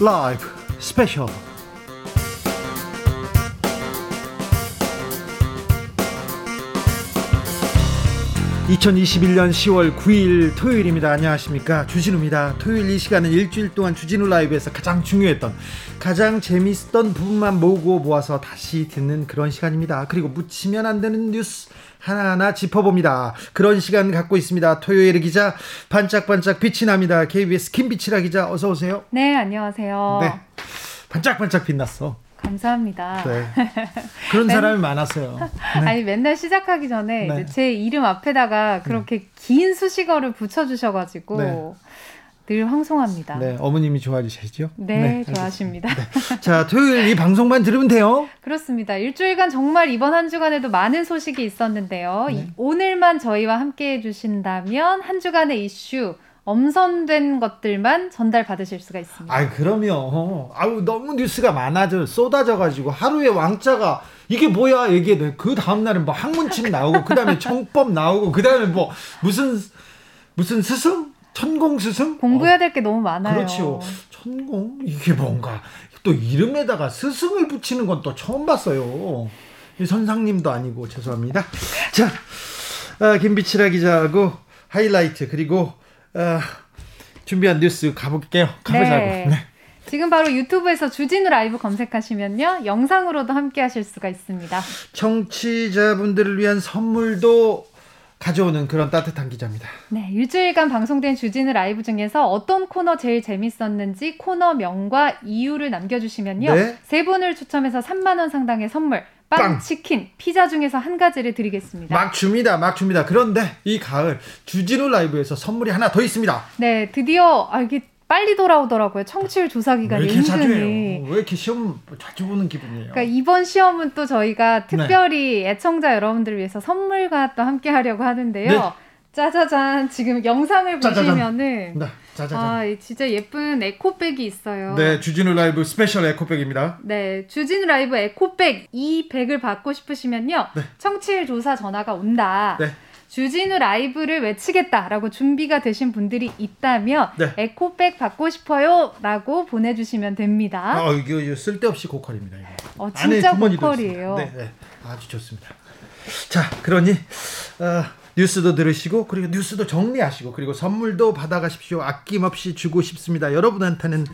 라이브 special 2021년 10월 9일 토요일입니다. 안녕하십니까. 주진우입니다. 토요일 이 시간은 일주일 동안 주진우 라이브에서 가장 중요했던, 가장 재밌었던 부분만 모으고 모아서 다시 듣는 그런 시간입니다. 그리고 묻히면 안 되는 뉴스 하나하나 짚어봅니다. 그런 시간 갖고 있습니다. 토요일의 기자, 반짝반짝 빛이 납니다. KBS 김비치라 기자, 어서 오세요. 네, 안녕하세요. 네. 반짝반짝 빛났어. 감사합니다. 네. 그런 사람이 많았어요. 네. 아니 맨날 시작하기 전에 네. 제 이름 앞에다가 그렇게 네. 긴 수식어를 붙여주셔가지고 네. 늘 황송합니다. 네, 어머님이 좋아지시죠? 네, 네 좋아하십니다. 네. 자, 토요일 이 방송만 들으면 돼요. 그렇습니다. 일주일간 정말 이번 한 주간에도 많은 소식이 있었는데요. 네. 오늘만 저희와 함께 해주신다면 한 주간의 이슈 엄선된 것들만 전달 받으실 수가 있습니다. 아, 그러면 아우 너무 뉴스가 많아져 쏟아져 가지고 하루에 왕자가 이게 뭐야 얘기해 돼. 그 다음 날은 뭐 학문침 나오고 그 다음에 청법 나오고 그 다음에 뭐 무슨 무슨 스승? 천공 스승? 공부해야 될게 너무 많아요. 그렇죠. 천공 이게 뭔가 또 이름에다가 스승을 붙이는 건 또 처음 봤어요. 선상님도 아니고 죄송합니다. 자, 아, 김빛이라 기자하고 하이라이트 그리고 어, 준비한 뉴스 가볼게요. 가보자고. 네. 네. 지금 바로 유튜브에서 주진우 라이브 검색하시면요. 영상으로도 함께 하실 수가 있습니다. 청취자분들을 위한 선물도 가져오는 그런 따뜻한 기자입니다. 네, 일주일간 방송된 주진우 라이브 중에서 어떤 코너 제일 재밌었는지 코너 명과 이유를 남겨주시면요. 네. 세 분을 추첨해서 3만 원 상당의 선물 빵, 빵, 치킨, 피자 중에서 한 가지를 드리겠습니다. 막 줍니다, 막 줍니다. 그런데 이 가을 주진우 라이브에서 선물이 하나 더 있습니다. 네, 드디어 아 이게 빨리 돌아오더라고요. 청취율 조사 기간이 왜 이렇게 은근히. 왜 이렇게 시험 자주 보는 기분이에요? 그러니까 이번 시험은 또 저희가 특별히 네. 애청자 여러분들을 위해서 선물과 또 함께 하려고 하는데요. 네. 짜자잔 지금 영상을 짜자잔. 보시면은 네. 짜자잔. 아, 진짜 예쁜 에코백이 있어요. 네, 주진우 라이브 스페셜 에코백입니다. 네, 주진우 라이브 에코백 이 백을 받고 싶으시면요. 네. 청취율 조사 전화가 온다. 네. 주진우 라이브를 외치겠다라고 준비가 되신 분들이 있다면 네. 에코백 받고 싶어요라고 보내주시면 됩니다. 아, 이거, 이거 쓸데없이 고퀄입니다. 이거. 어, 진짜 고퀄이에요. 네, 네, 아주 좋습니다. 자, 그러니 어, 뉴스도 들으시고 그리고 뉴스도 정리하시고 그리고 선물도 받아가십시오. 아낌없이 주고 싶습니다. 여러분한테는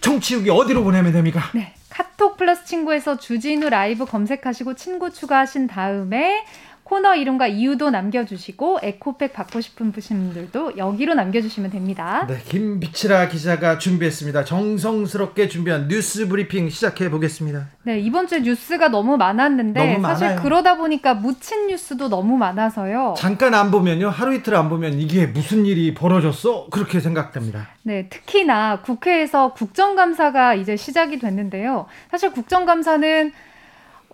청취율이 어디로 보내면 됩니까? 네. 카톡 플러스 친구에서 주진우 라이브 검색하시고 친구 추가하신 다음에 코너 이름과 이유도 남겨주시고 에코백 받고 싶은 분들도 여기로 남겨주시면 됩니다. 네, 김빛이라 기자가 준비했습니다. 정성스럽게 준비한 뉴스 브리핑 시작해 보겠습니다. 네, 이번 주에 뉴스가 너무 많았는데 너무 사실 그러다 보니까 묻힌 뉴스도 너무 많아서요. 잠깐 안 보면요, 하루 이틀 안 보면 이게 무슨 일이 벌어졌어? 그렇게 생각됩니다. 네, 특히나 국회에서 국정감사가 이제 시작이 됐는데요. 사실 국정감사는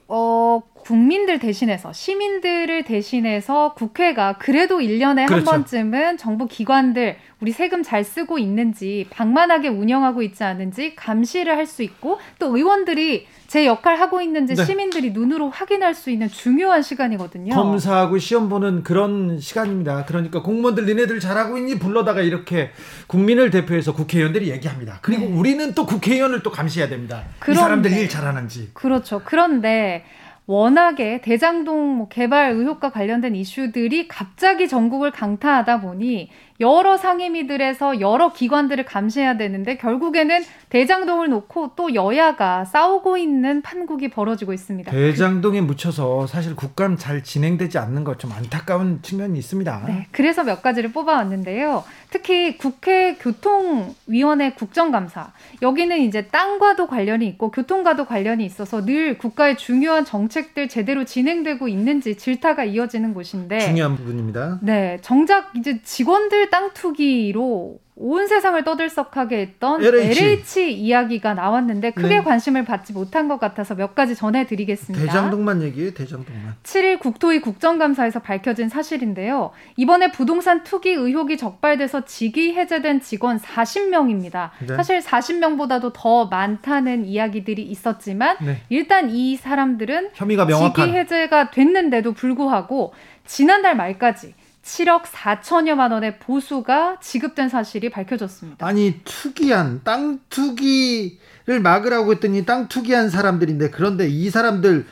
어, 국민들 대신해서 시민들을 대신해서 국회가 그래도 1년에 그렇죠. 한 번쯤은 정부 기관들 우리 세금 잘 쓰고 있는지 방만하게 운영하고 있지 않은지 감시를 할 수 있고 또 의원들이 제 역할 하고 있는지 네. 시민들이 눈으로 확인할 수 있는 중요한 시간이거든요. 검사하고 시험 보는 그런 시간입니다. 그러니까 공무원들 니네들 잘하고 있니 불러다가 이렇게 국민을 대표해서 국회의원들이 얘기합니다. 그리고 네. 우리는 또 국회의원을 또 감시해야 됩니다. 그런데, 이 사람들이 일 잘하는지. 그렇죠. 그런데 워낙에 대장동 뭐 개발 의혹과 관련된 이슈들이 갑자기 전국을 강타하다 보니 여러 상임위들에서 여러 기관들을 감시해야 되는데 결국에는 대장동을 놓고 또 여야가 싸우고 있는 판국이 벌어지고 있습니다. 대장동에 묻혀서 사실 국감 잘 진행되지 않는 것 좀 안타까운 측면이 있습니다. 네, 그래서 몇 가지를 뽑아왔는데요. 특히 국회 교통위원회 국정감사 여기는 이제 땅과도 관련이 있고 교통과도 관련이 있어서 늘 국가의 중요한 정책들 제대로 진행되고 있는지 질타가 이어지는 곳인데 중요한 부분입니다. 네, 정작 이제 직원들 땅 투기로 온 세상을 떠들썩하게 했던 LH. LH, 이야기가 나왔는데 크게 네. 관심을 받지 못한 것 같아서 몇 가지 전해드리겠습니다. 대장동만 얘기해요, 대장동만. 7일 국토위 국정감사에서 밝혀진 사실인데요. 이번에 부동산 투기 의혹이 적발돼서 직위 해제된 직원 40명입니다. 네. 사실 40명보다도 더 많다는 이야기들이 있었지만 네. 일단 이 사람들은 혐의가 명확한 직위 해제가 됐는데도 불구하고 지난달 말까지 7억 4천여만 원의 보수가 지급된 사실이 밝혀졌습니다. 아니 투기한 땅 투기를 막으라고 했더니 땅 투기한 사람들인데 그런데 이 사람들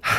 하,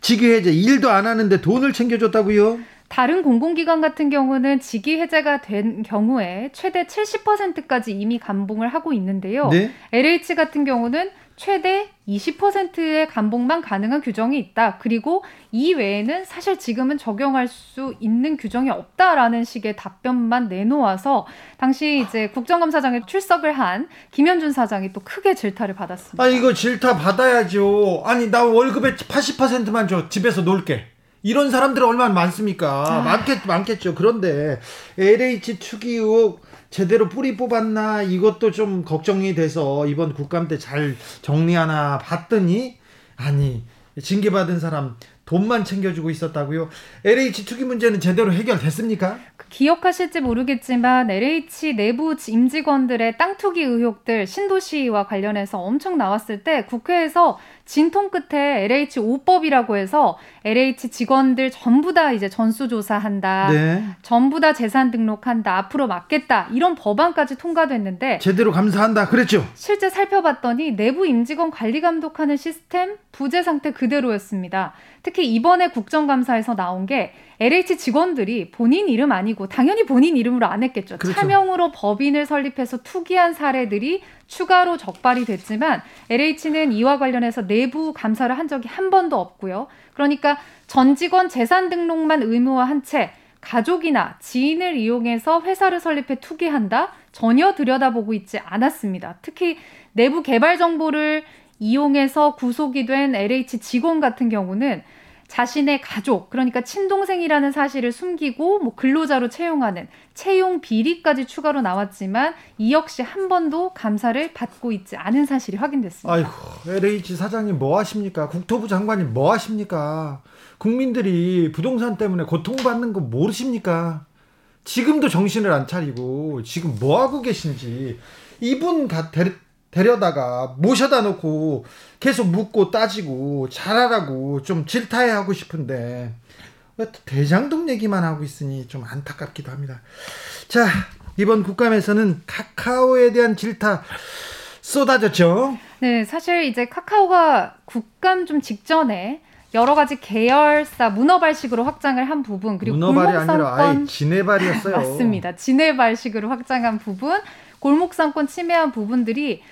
직위해제 일도 안 하는데 돈을 챙겨줬다고요? 다른 공공기관 같은 경우는 직위 해제가 된 경우에 최대 70%까지 이미 감봉을 하고 있는데요. 네? LH 같은 경우는 최대 20%의 감봉만 가능한 규정이 있다. 그리고 이 외에는 사실 지금은 적용할 수 있는 규정이 없다라는 식의 답변만 내놓아서 당시 이제 국정감사장에 출석을 한 김현준 사장이 또 크게 질타를 받았습니다. 아 이거 질타 받아야죠. 아니 나 월급의 80%만 줘. 집에서 놀게. 이런 사람들 얼마나 많습니까? 아. 많겠 많겠죠. 그런데 LH 투기 의혹 제대로 뿌리 뽑았나 이것도 좀 걱정이 돼서 이번 국감 때 잘 정리하나 봤더니 아니 징계받은 사람 돈만 챙겨주고 있었다고요? LH 투기 문제는 제대로 해결됐습니까? 그 기억하실지 모르겠지만 LH 내부 임직원들의 땅 투기 의혹들 신도시와 관련해서 엄청 나왔을 때 국회에서 진통 끝에 LH 5법이라고 해서 LH 직원들 전부 다 이제 전수조사한다. 네. 전부 다 재산 등록한다. 앞으로 맡겠다. 이런 법안까지 통과됐는데 제대로 감사한다. 그랬죠. 실제 살펴봤더니 내부 임직원 관리 감독하는 시스템 부재 상태 그대로였습니다. 특히 이번에 국정감사에서 나온 게 LH 직원들이 본인 이름 아니고 당연히 본인 이름으로 안 했겠죠. 그렇죠. 차명으로 법인을 설립해서 투기한 사례들이 추가로 적발이 됐지만 LH는 이와 관련해서 내부 감사를 한 적이 한 번도 없고요. 그러니까 전 직원 재산 등록만 의무화한 채 가족이나 지인을 이용해서 회사를 설립해 투기한다? 전혀 들여다보고 있지 않았습니다. 특히 내부 개발 정보를 이용해서 구속이 된 LH 직원 같은 경우는 자신의 가족, 그러니까 친동생이라는 사실을 숨기고 뭐 근로자로 채용하는 채용 비리까지 추가로 나왔지만 이 역시 한 번도 감사를 받고 있지 않은 사실이 확인됐습니다. 아이고, LH 사장님 뭐 하십니까? 국토부 장관님 뭐 하십니까? 국민들이 부동산 때문에 고통받는 거 모르십니까? 지금도 정신을 안 차리고 지금 뭐 하고 계신지 이분 가, 데, 데려다가 모셔다 놓고 계속 묻고 따지고 잘하라고 좀 질타해 하고 싶은데 왜 대장동 얘기만 하고 있으니 좀 안타깝기도 합니다. 자 이번 국감에서는 카카오에 대한 질타 쏟아졌죠. 네, 사실 이제 카카오가 국감 좀 직전에 여러 가지 계열사 문어발식으로 확장을 한 부분 그리고 문어발이 아니라 아예 지네발이었어요. 맞습니다. 지네발식으로 확장한 부분, 골목상권 침해한 부분들이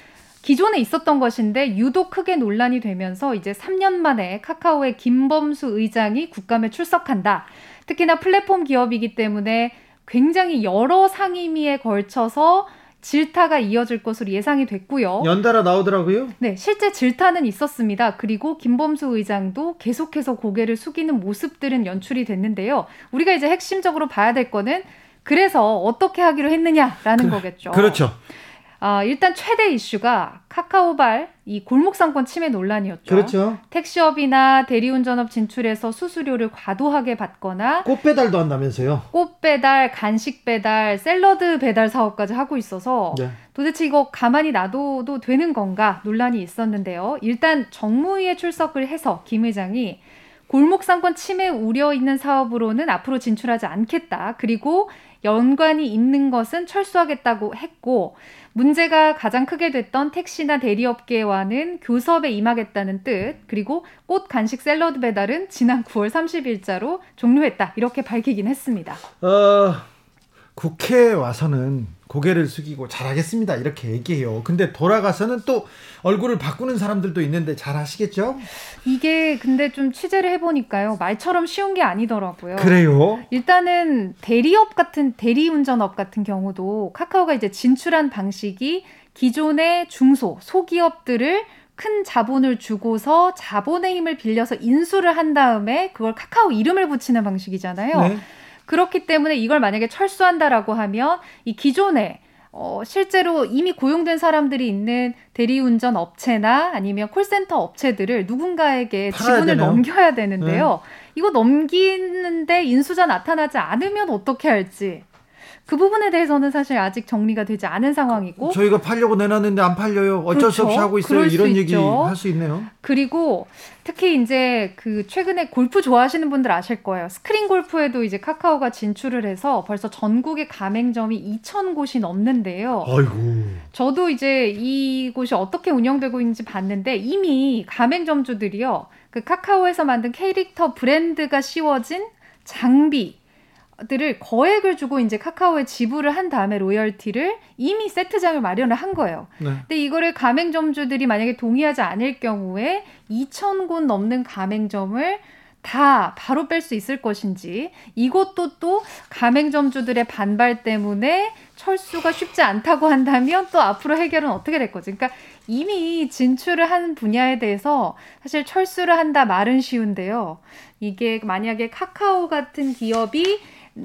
기존에 있었던 것인데 유독 크게 논란이 되면서 이제 3년 만에 카카오의 김범수 의장이 국감에 출석한다. 특히나 플랫폼 기업이기 때문에 굉장히 여러 상임위에 걸쳐서 질타가 이어질 것으로 예상이 됐고요. 연달아 나오더라고요. 네, 실제 질타는 있었습니다. 그리고 김범수 의장도 계속해서 고개를 숙이는 모습들은 연출이 됐는데요. 우리가 이제 핵심적으로 봐야 될 거는 그래서 어떻게 하기로 했느냐라는 그, 거겠죠. 그렇죠. 아, 일단 최대 이슈가 카카오발 이 골목상권 침해 논란이었죠. 그렇죠. 택시업이나 대리운전업 진출해서 수수료를 과도하게 받거나 꽃 배달도 한다면서요? 꽃 배달, 간식 배달, 샐러드 배달 사업까지 하고 있어서 네. 도대체 이거 가만히 놔둬도 되는 건가 논란이 있었는데요. 일단 정무위에 출석을 해서 김 회장이 골목상권 침해 우려 있는 사업으로는 앞으로 진출하지 않겠다. 그리고 연관이 있는 것은 철수하겠다고 했고 문제가 가장 크게 됐던 택시나 대리업계와는 교섭에 임하겠다는 뜻, 그리고 꽃 간식 샐러드 배달은 지난 9월 30일자로 종료했다. 이렇게 밝히긴 했습니다. 어, 국회에 와서는 고개를 숙이고 잘하겠습니다. 이렇게 얘기해요. 근데 돌아가서는 또 얼굴을 바꾸는 사람들도 있는데 잘 하시겠죠? 이게 근데 좀 취재를 해보니까요. 말처럼 쉬운 게 아니더라고요. 그래요? 일단은 대리업 같은 대리운전업 같은 경우도 카카오가 이제 진출한 방식이 기존의 중소, 소기업들을 큰 자본을 주고서 자본의 힘을 빌려서 인수를 한 다음에 그걸 카카오 이름을 붙이는 방식이잖아요. 네. 그렇기 때문에 이걸 만약에 철수한다라고 하면 이 기존에 어, 실제로 이미 고용된 사람들이 있는 대리운전 업체나 아니면 콜센터 업체들을 누군가에게 지분을 되나요? 넘겨야 되는데요. 네. 이거 넘기는데 인수자 나타나지 않으면 어떻게 할지. 그 부분에 대해서는 사실 아직 정리가 되지 않은 상황이고 저희가 팔려고 내놨는데 안 팔려요. 어쩔 그렇죠. 수 없이 하고 있어요. 이런 얘기 할 수 있네요. 그리고 특히 이제 그 최근에 골프 좋아하시는 분들 아실 거예요. 스크린 골프에도 이제 카카오가 진출을 해서 벌써 전국의 가맹점이 2천 곳이 넘는데요. 아이고. 저도 이제 이곳이 어떻게 운영되고 있는지 봤는데 이미 가맹점주들이요. 그 카카오에서 만든 캐릭터 브랜드가 씌워진 장비 들을 거액을 주고 이제 카카오에 지불을 한 다음에 로열티를 이미 세트장을 마련을 한 거예요. 네. 근데 이거를 가맹점주들이 만약에 동의하지 않을 경우에 2천 곳 넘는 가맹점을 다 바로 뺄 수 있을 것인지 이것도 또 가맹점주들의 반발 때문에 철수가 쉽지 않다고 한다면 또 앞으로 해결은 어떻게 될 거지? 그러니까 이미 진출을 한 분야에 대해서 사실 철수를 한다 말은 쉬운데요. 이게 만약에 카카오 같은 기업이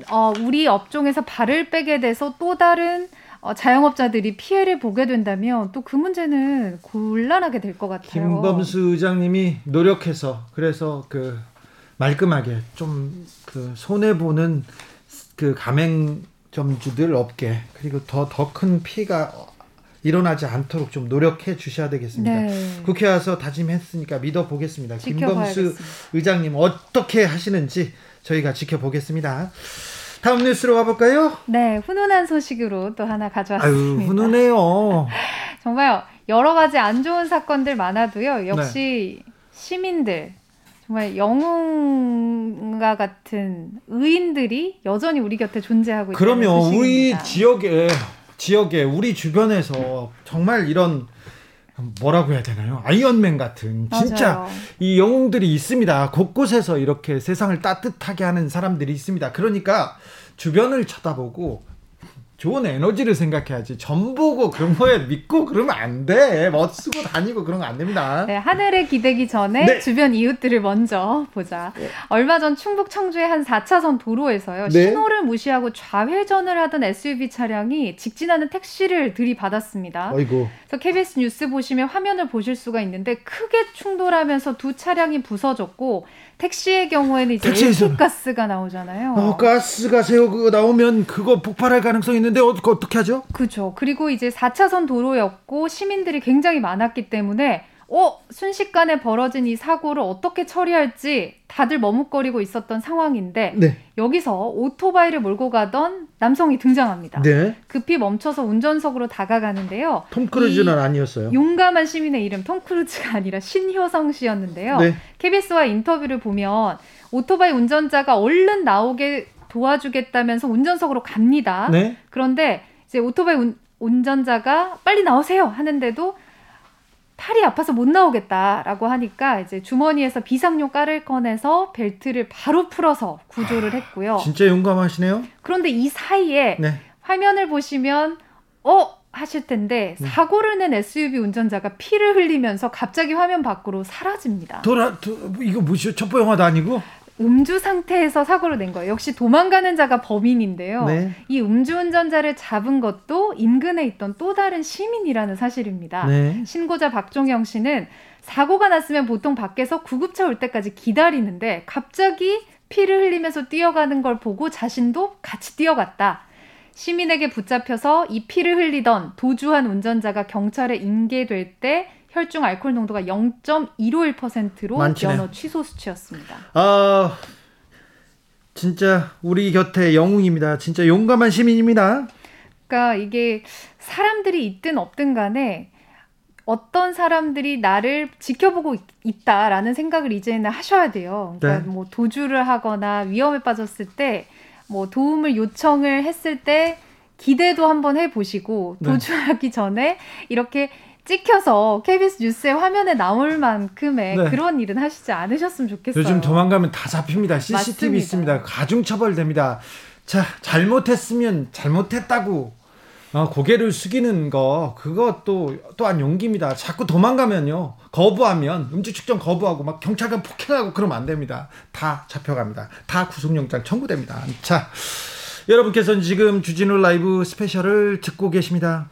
어, 우리 업종에서 발을 빼게 돼서 또 다른 어, 자영업자들이 피해를 보게 된다면 또 그 문제는 곤란하게 될 것 같아요. 김범수 의장님이 노력해서 그래서 그 말끔하게 좀 그 손해 보는 그 가맹점주들 업계 그리고 더 더 큰 피해가 일어나지 않도록 좀 노력해 주셔야 되겠습니다. 네. 국회 와서 다짐했으니까 믿어 보겠습니다. 김범수 의장님 어떻게 하시는지 저희가 지켜보겠습니다. 다음 뉴스로 가볼까요? 네, 훈훈한 소식으로 또 하나 가져왔습니다. 아유, 훈훈해요. 정말 여러 가지 안 좋은 사건들 많아도요. 역시 네. 시민들 정말 영웅과 같은 의인들이 여전히 우리 곁에 존재하고 있다. 그러면 우리 지역에 지역에 우리 주변에서 정말 이런 뭐라고 해야 되나요? 아이언맨 같은 진짜 맞아요. 이 영웅들이 있습니다. 곳곳에서 이렇게 세상을 따뜻하게 하는 사람들이 있습니다. 그러니까 주변을 쳐다보고 좋은 에너지를 생각해야지. 전 보고 그런 거에 믿고 그러면 안 돼. 멋쓰고 다니고 그런 거 안 됩니다. 네, 하늘에 기대기 전에 네. 주변 이웃들을 먼저 보자. 네. 얼마 전 충북 청주의 한 4차선 도로에서요. 네. 신호를 무시하고 좌회전을 하던 SUV 차량이 직진하는 택시를 들이받았습니다. 어이고. 그래서 KBS 뉴스 보시면 화면을 보실 수가 있는데 크게 충돌하면서 두 차량이 부서졌고 택시의 경우에는 이제 택시에서. 가스가 나오잖아요. 어, 가스가 그거 나오면 그거 폭발할 가능성이 있는데 어, 어떻게 하죠? 그렇죠. 그리고 이제 4차선 도로였고 시민들이 굉장히 많았기 때문에 어, 순식간에 벌어진 이 사고를 어떻게 처리할지 다들 머뭇거리고 있었던 상황인데 네. 여기서 오토바이를 몰고 가던 남성이 등장합니다. 네. 급히 멈춰서 운전석으로 다가가는데요. 톰 크루즈는 아니었어요. 용감한 시민의 이름 톰 크루즈가 아니라 신효성 씨였는데요. 네. KBS와 인터뷰를 보면 오토바이 운전자가 얼른 나오게 도와주겠다면서 운전석으로 갑니다. 네. 그런데 이제 오토바이 운, 운전자가 빨리 나오세요 하는데도 팔이 아파서 못 나오겠다라고 하니까 이제 주머니에서 비상용 깔을 꺼내서 벨트를 바로 풀어서 구조를 했고요. 진짜 용감하시네요. 그런데 이 사이에 네. 화면을 보시면 어 하실 텐데 네. 사고를 낸 SUV 운전자가 피를 흘리면서 갑자기 화면 밖으로 사라집니다. 돌아 도, 이거 뭐죠? 첩보 영화도 아니고? 음주 상태에서 사고를 낸 거예요. 역시 도망가는 자가 범인인데요. 네. 이 음주운전자를 잡은 것도 인근에 있던 또 다른 시민이라는 사실입니다. 네. 신고자 박종영 씨는 사고가 났으면 보통 밖에서 구급차 올 때까지 기다리는데 갑자기 피를 흘리면서 뛰어가는 걸 보고 자신도 같이 뛰어갔다. 시민에게 붙잡혀서 이 피를 흘리던 도주한 운전자가 경찰에 인계될 때 혈중 알코올 농도가 0.151%로 많지네. 면허 취소 수치였습니다. 아 진짜 우리 곁에 영웅입니다. 진짜 용감한 시민입니다. 그러니까 이게 사람들이 있든 없든 간에 어떤 사람들이 나를 지켜보고 있, 다라는 생각을 이제는 하셔야 돼요. 그러니까 네. 뭐 도주를 하거나 위험에 빠졌을 때 뭐 도움을 요청을 했을 때 기대도 한번 해보시고 네. 도주하기 전에 이렇게 찍혀서 KBS 뉴스의 화면에 나올 만큼의 네. 그런 일은 하시지 않으셨으면 좋겠어요. 요즘 도망가면 다 잡힙니다. CCTV 맞습니다. 있습니다. 가중처벌됩니다. 자, 잘못했으면 잘못했다고 어, 고개를 숙이는 거 그것도 또한 용기입니다. 자꾸 도망가면요. 거부하면 음주 측정 거부하고 막 경찰관 폭행하고 그러면 안 됩니다. 다 잡혀갑니다. 다 구속영장 청구됩니다. 자, 여러분께서는 지금 주진우 라이브 스페셜을 듣고 계십니다.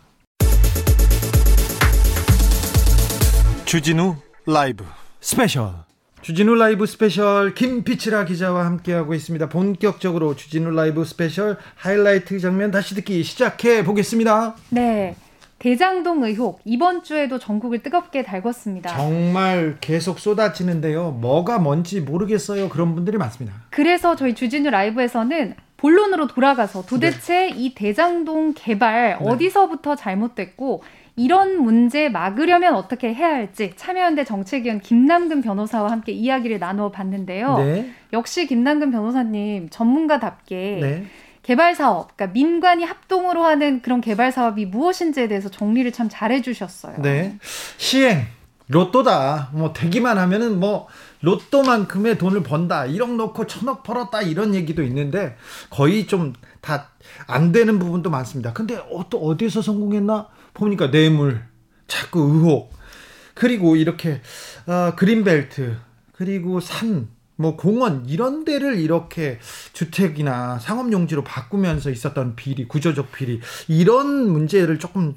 주진우 라이브 스페셜 주진우 라이브 스페셜 김빛이라 기자와 함께하고 있습니다. 본격적으로 주진우 라이브 스페셜 하이라이트 장면 다시 듣기 시작해 보겠습니다. 네. 대장동 의혹 이번 주에도 전국을 뜨겁게 달궜습니다. 정말 계속 쏟아지는데요. 뭐가 뭔지 모르겠어요. 그런 분들이 많습니다. 그래서 저희 주진우 라이브에서는 본론으로 돌아가서 도대체 네. 이 대장동 개발 네. 어디서부터 잘못됐고 이런 문제 막으려면 어떻게 해야 할지 참여연대 정책위원 김남근 변호사와 함께 이야기를 나누어 봤는데요. 네. 역시 김남근 변호사님 전문가답게 네. 개발 사업, 그러니까 민관이 합동으로 하는 그런 개발 사업이 무엇인지에 대해서 정리를 참 잘해 주셨어요. 네. 시행 로또다. 뭐 되기만 하면은 뭐 로또만큼의 돈을 번다. 1억 넣고 천억 벌었다. 이런 얘기도 있는데 거의 좀 다 안 되는 부분도 많습니다. 근데 어, 또 어디서 성공했나? 보니까 뇌물, 자꾸 의혹, 그리고 이렇게 어, 그린벨트, 그리고 산, 뭐 공원 이런 데를 이렇게 주택이나 상업용지로 바꾸면서 있었던 비리, 구조적 비리 이런 문제를 조금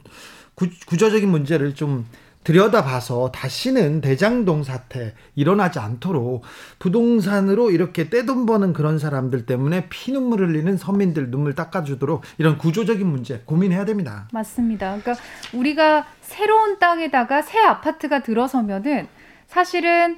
구, 구조적인 문제를 좀 들여다봐서 다시는 대장동 사태 일어나지 않도록 부동산으로 이렇게 떼돈 버는 그런 사람들 때문에 피눈물 흘리는 서민들 눈물 닦아주도록 이런 구조적인 문제 고민해야 됩니다. 맞습니다. 그러니까 우리가 새로운 땅에다가 새 아파트가 들어서면은 사실은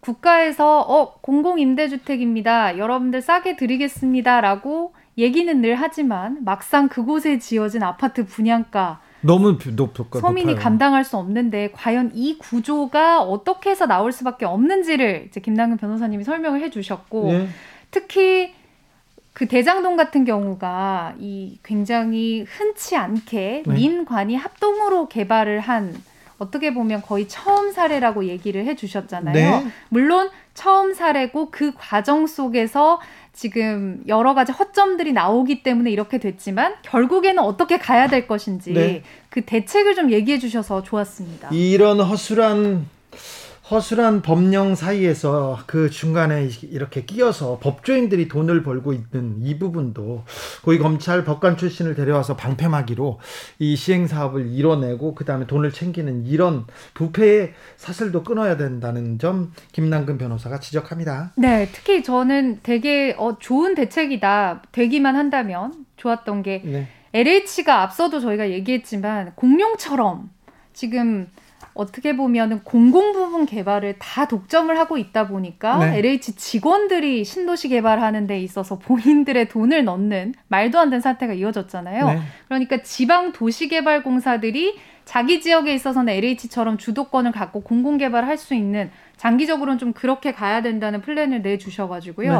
국가에서 어 공공 임대주택입니다. 여러분들 싸게 드리겠습니다라고 얘기는 늘 하지만 막상 그곳에 지어진 아파트 분양가 너무 높, 서민이 높아요. 감당할 수 없는데 과연 이 구조가 어떻게 해서 나올 수밖에 없는지를 이제 김남근 변호사님이 설명을 해주셨고 예. 특히 그 대장동 같은 경우가 이 굉장히 흔치 않게 네. 민관이 합동으로 개발을 한 어떻게 보면 거의 처음 사례라고 얘기를 해주셨잖아요. 네. 물론 처음 사례고 그 과정 속에서 지금 여러 가지 허점들이 나오기 때문에 이렇게 됐지만 결국에는 어떻게 가야 될 것인지 네. 그 대책을 좀 얘기해 주셔서 좋았습니다. 이런 허술한 허술한 법령 사이에서 그 중간에 이렇게 끼어서 법조인들이 돈을 벌고 있는 이 부분도 고위 검찰 법관 출신을 데려와서 방패막이로 이 시행 사업을 이뤄내고 그다음에 돈을 챙기는 이런 부패의 사슬도 끊어야 된다는 점 김남근 변호사가 지적합니다. 네, 특히 저는 되게 어, 좋은 대책이다. 되기만 한다면 좋았던 게 네. LH가 앞서도 저희가 얘기했지만 공룡처럼 지금 어떻게 보면은 공공 부분 개발을 다 독점을 하고 있다 보니까 네. LH 직원들이 신도시 개발하는 데 있어서 본인들의 돈을 넣는 말도 안 되는 사태가 이어졌잖아요. 네. 그러니까 지방 도시 개발 공사들이 자기 지역에 있어서는 LH처럼 주도권을 갖고 공공 개발을 할수 있는 장기적으로는 좀 그렇게 가야 된다는 플랜을 내 주셔가지고요. 네.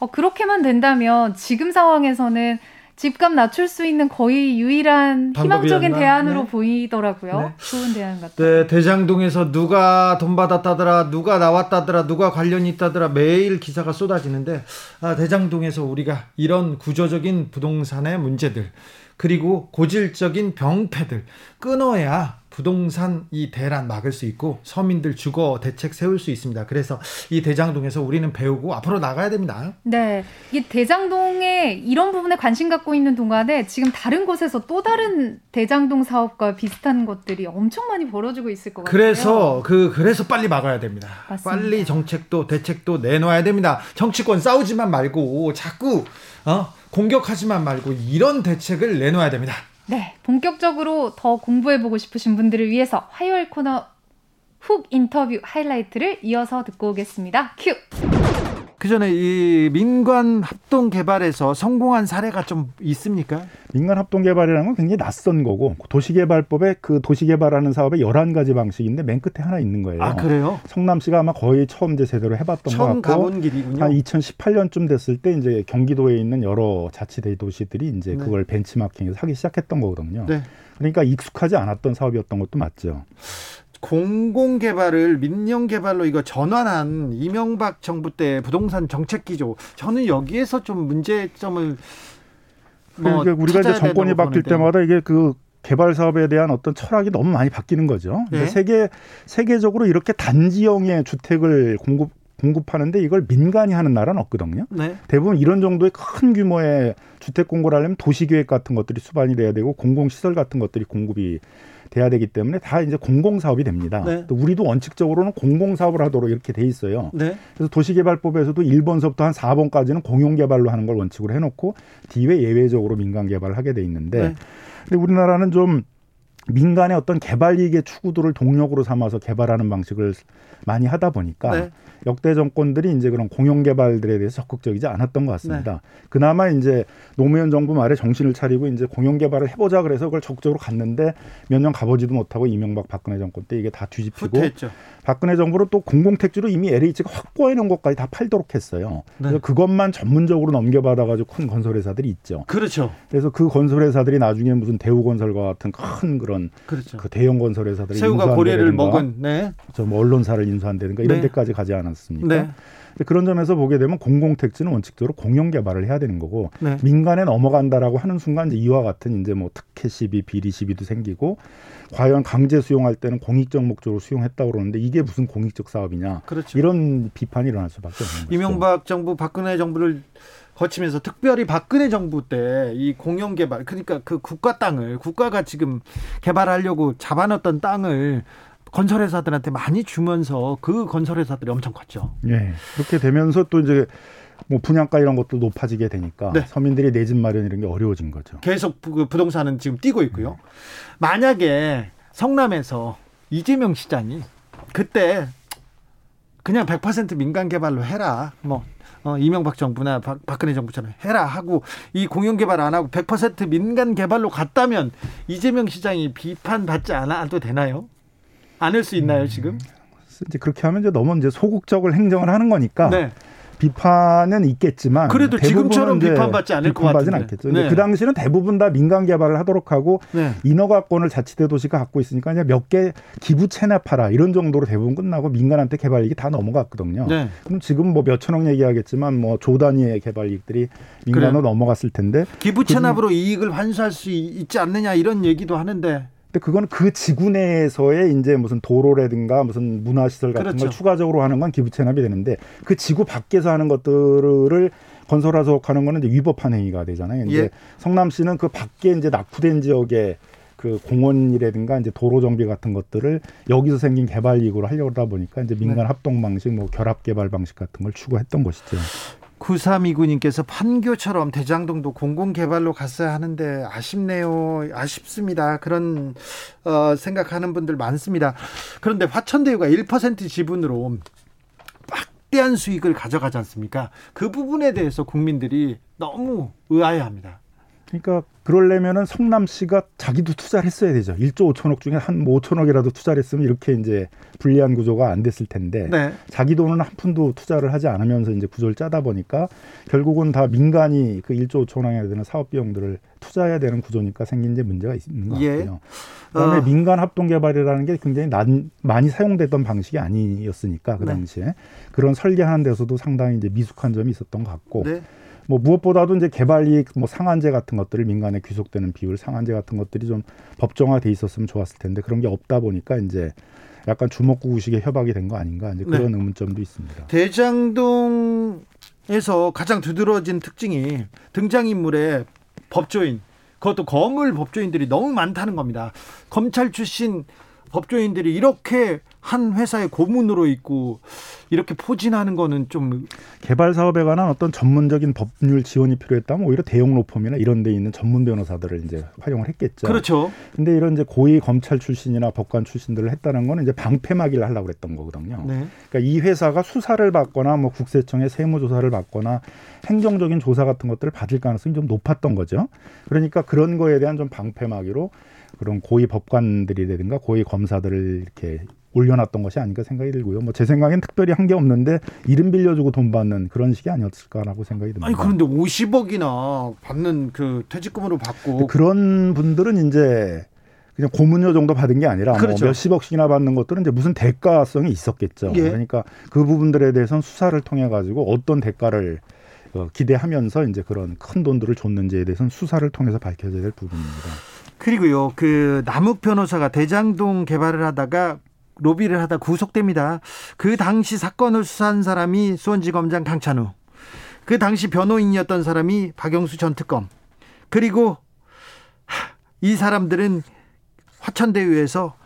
어, 그렇게만 된다면 지금 상황에서는 집값 낮출 수 있는 거의 유일한 희망적인 대안으로 네. 보이더라고요. 네. 좋은 대안 같아요. 네, 대장동에서 누가 돈 받았다더라, 누가 나왔다더라, 누가 관련이 있다더라 매일 기사가 쏟아지는데 아, 대장동에서 우리가 이런 구조적인 부동산의 문제들 그리고 고질적인 병폐들 끊어야 부동산 이 대란 막을 수 있고 서민들 주거 대책 세울 수 있습니다. 그래서 이 대장동에서 우리는 배우고 앞으로 나가야 됩니다. 네. 이 대장동에 이런 부분에 관심 갖고 있는 동안에 지금 다른 곳에서 또 다른 대장동 사업과 비슷한 것들이 엄청 많이 벌어지고 있을 것 같아요. 그래서 그 그래서 빨리 막아야 됩니다. 맞습니다. 빨리 정책도 대책도 내놔야 됩니다. 정치권 싸우지만 말고 자꾸 어 공격하지만 말고 이런 대책을 내놓아야 됩니다. 네, 본격적으로 더 공부해보고 싶으신 분들을 위해서 화요일 코너 훅 인터뷰 하이라이트를 이어서 듣고 오겠습니다. 큐! 그 전에 이 민관 합동 개발에서 성공한 사례가 좀 있습니까? 민간 합동 개발이라는 건 굉장히 낯선 거고 도시개발법에 그 도시개발하는 사업에 열한 가지 방식인데 맨 끝에 하나 있는 거예요. 아, 그래요? 성남시가 아마 거의 처음 이제 제대로 해 봤던 것 같고 가본 길이군요. 한 2018년쯤 됐을 때 이제 경기도에 있는 여러 자치대 도시들이 이제 네. 그걸 벤치마킹해서 하기 시작했던 거거든요. 네. 그러니까 익숙하지 않았던 사업이었던 것도 맞죠. 공공 개발을 민영 개발로 이거 전환한 이명박 정부 때 부동산 정책 기조 저는 여기에서 좀 문제점을 뭐 그러니까 우리가 이제 정권이 바뀔 때마다 이게 그 개발 사업에 대한 어떤 철학이 너무 많이 바뀌는 거죠. 네. 세계 세계적으로 이렇게 단지형의 주택을 공급 공급하는데 이걸 민간이 하는 나라는 없거든요. 네. 대부분 이런 정도의 큰 규모의 주택 공급을 하려면 도시계획 같은 것들이 수반이 돼야 되고 공공시설 같은 것들이 공급이 돼야 되기 때문에 다 이제 공공 사업이 됩니다. 네. 또 우리도 원칙적으로는 공공 사업을 하도록 이렇게 돼 있어요. 네. 그래서 도시개발법에서도 1번서부터 한 4번까지는 공용 개발로 하는 걸 원칙으로 해놓고 뒤에 예외적으로 민간 개발을 하게 돼 있는데, 네. 근데 우리나라는 좀 민간의 어떤 개발 이익의 추구도를 동력으로 삼아서 개발하는 방식을 많이 하다 보니까 네. 역대 정권들이 이제 그런 공영 개발들에 대해서 적극적이지 않았던 것 같습니다. 네. 그나마 이제 노무현 정부 말에 정신을 차리고 이제 공영 개발을 해보자 그래서 그걸 적극적으로 갔는데 몇 년 가보지도 못하고 이명박 박근혜 정권 때 이게 다 뒤집히고 후퇴했죠. 박근혜 정부로 또 공공택지로 이미 LH가 확보해 놓은 것까지 다 팔도록 했어요. 네. 그래서 그것만 전문적으로 넘겨받아 가지고 큰 건설회사들이 있죠. 그렇죠. 그래서 그 건설회사들이 나중에 무슨 대우건설과 같은 큰 그런 그렇죠. 그 대형 건설회사들이 새우가 고래를 먹은 네. 뭐 언론사를 인수한다든가 이런 네. 데까지 가지 않았 습니까? 네. 그런 점에서 보게 되면 공공택지는 원칙적으로 공영 개발을 해야 되는 거고 네. 민간에 넘어간다라고 하는 순간 이제 이와 같은 이제 뭐 특혜 시비, 비리 시비도 생기고 과연 강제 수용할 때는 공익적 목적으로 수용했다고 그러는데 이게 무슨 공익적 사업이냐? 그렇죠. 이런 비판이 일어날 수밖에 없는 거죠. 이명박 정부, 박근혜 정부를 거치면서 특별히 박근혜 정부 때 이 공영 개발 그러니까 그 국가 땅을 국가가 지금 개발하려고 잡아놨던 땅을 건설회사들한테 많이 주면서 그 건설회사들이 엄청 컸죠. 예. 그렇게 되면서 또 이제 뭐 분양가 이런 것도 높아지게 되니까 네. 서민들이 내 집 마련 이런 게 어려워진 거죠. 계속 그 부동산은 지금 뛰고 있고요. 네. 만약에 성남에서 이재명 시장이 그때 그냥 100% 민간 개발로 해라. 뭐 어, 이명박 정부나 박, 박근혜 정부처럼 해라 하고 이 공영 개발 안 하고 100% 민간 개발로 갔다면 이재명 시장이 비판받지 않아도 되나요? 않을 수 있나요, 지금? 이제 그렇게 하면 이제 너무 이제 소극적을 행정을 하는 거니까 네. 비판은 있겠지만 그래도 지금처럼 비판받지 않을 것 같은데. 않겠죠. 네. 그 당시는 대부분 다 민간 개발을 하도록 하고 네. 인허가권을 자치대 도시가 갖고 있으니까 그냥 몇 개 기부 체납하라 이런 정도로 대부분 끝나고 민간한테 개발 이익이 다 넘어갔거든요. 네. 그럼 지금 뭐 몇천억 얘기하겠지만 뭐 조 단위의 개발 이익들이 민간으로 그래. 넘어갔을 텐데 기부 체납으로 이익을 환수할 수 있지 않느냐 이런 얘기도 하는데 근데 그거는 그 지구 내에서의 이제 무슨 도로라든가 무슨 문화시설 같은 그렇죠. 걸 추가적으로 하는 건 기부 체납이 되는데 그 지구 밖에서 하는 것들을 건설하도록 하는 거는 이제 위법한 행위가 되잖아요. 이제 예. 성남시는 그 밖에 이제 낙후된 지역에 그 공원이라든가 이제 도로 정비 같은 것들을 여기서 생긴 개발 이익으로 하려고 하다 보니까 이제 민간 네. 합동 방식, 뭐 결합 개발 방식 같은 걸 추구했던 것이죠. 9329님께서 판교처럼 대장동도 공공개발로 갔어야 하는데 아쉽네요. 아쉽습니다. 그런 어, 생각하는 분들 많습니다. 그런데 화천대유가 1% 지분으로 막대한 수익을 가져가지 않습니까? 그 부분에 대해서 국민들이 너무 의아해합니다. 그러니까 그러려면은 성남시가 자기도 투자를 했어야 되죠. 1조 5천억 중에 한 5천억이라도 뭐 투자를 했으면 이렇게 이제 불리한 구조가 안 됐을 텐데 네. 자기 돈은 한 푼도 투자를 하지 않으면서 이제 구조를 짜다 보니까 결국은 다 민간이 그 1조 5천억에 되는 사업 비용들을 투자해야 되는 구조니까 생긴 이제 문제가 있는 것 예. 같아요. 그다음에 어. 민간 합동 개발이라는 게 굉장히 난, 많이 사용됐던 방식이 아니었으니까 그 네. 당시에 네. 그런 설계하는 데서도 상당히 이제 미숙한 점이 있었던 것 같고. 네. 뭐 무엇보다도 이제 개발 이익 뭐 상한제 같은 것들을 민간에 귀속되는 비율 상한제 같은 것들이 좀 법정화돼 있었으면 좋았을 텐데 그런 게 없다 보니까 이제 약간 주먹구구식의 협약이 된 거 아닌가 이제 그런 네. 의문점도 있습니다. 대장동에서 가장 두드러진 특징이 등장인물의 법조인 그것도 거물 법조인들이 너무 많다는 겁니다. 검찰 출신 법조인들이 이렇게 한 회사의 고문으로 있고 이렇게 포진하는 거는 좀 개발 사업에 관한 어떤 전문적인 법률 지원이 필요했다면 오히려 대형 로펌이나 이런 데 있는 전문 변호사들을 이제 활용을 했겠죠. 그렇죠. 근데 이런 이제 고위 검찰 출신이나 법관 출신들을 했다는 거는 이제 방패막이를 하려고 그랬던 거거든요. 네. 그러니까 이 회사가 수사를 받거나 뭐 국세청의 세무 조사를 받거나 행정적인 조사 같은 것들을 받을 가능성이 좀 높았던 거죠. 그러니까 그런 거에 대한 좀 방패막이로 그런 고위 법관들이라든가 고위 검사들을 이렇게 올려놨던 것이 아닌가 생각이 들고요. 뭐 제 생각엔 특별히 한 게 없는데 이름 빌려주고 돈 받는 그런 식이 아니었을까라고 생각이 듭니다. 아니 그런데 50억이나 받는 그 퇴직금으로 받고 그런 분들은 이제 그냥 고문료 정도 받은 게 아니라 뭐 그렇죠. 뭐 몇십억씩이나 받는 것들은 이제 무슨 대가성이 있었겠죠. 예. 그러니까 그 부분들에 대해서는 수사를 통해 가지고 어떤 대가를 어, 기대하면서 이제 그런 큰 돈들을 줬는지에 대해서는 수사를 통해서 밝혀져야 될 부분입니다. 그리고요, 그 남욱 변호사가 대장동 개발을 하다가 로비를 하다 구속됩니다. 그 당시 사건을 수사한 사람이 수원지검장 강찬우. 그 당시 변호인이었던 사람이 박영수 전 특검. 그리고 이 사람들은 화천대유에서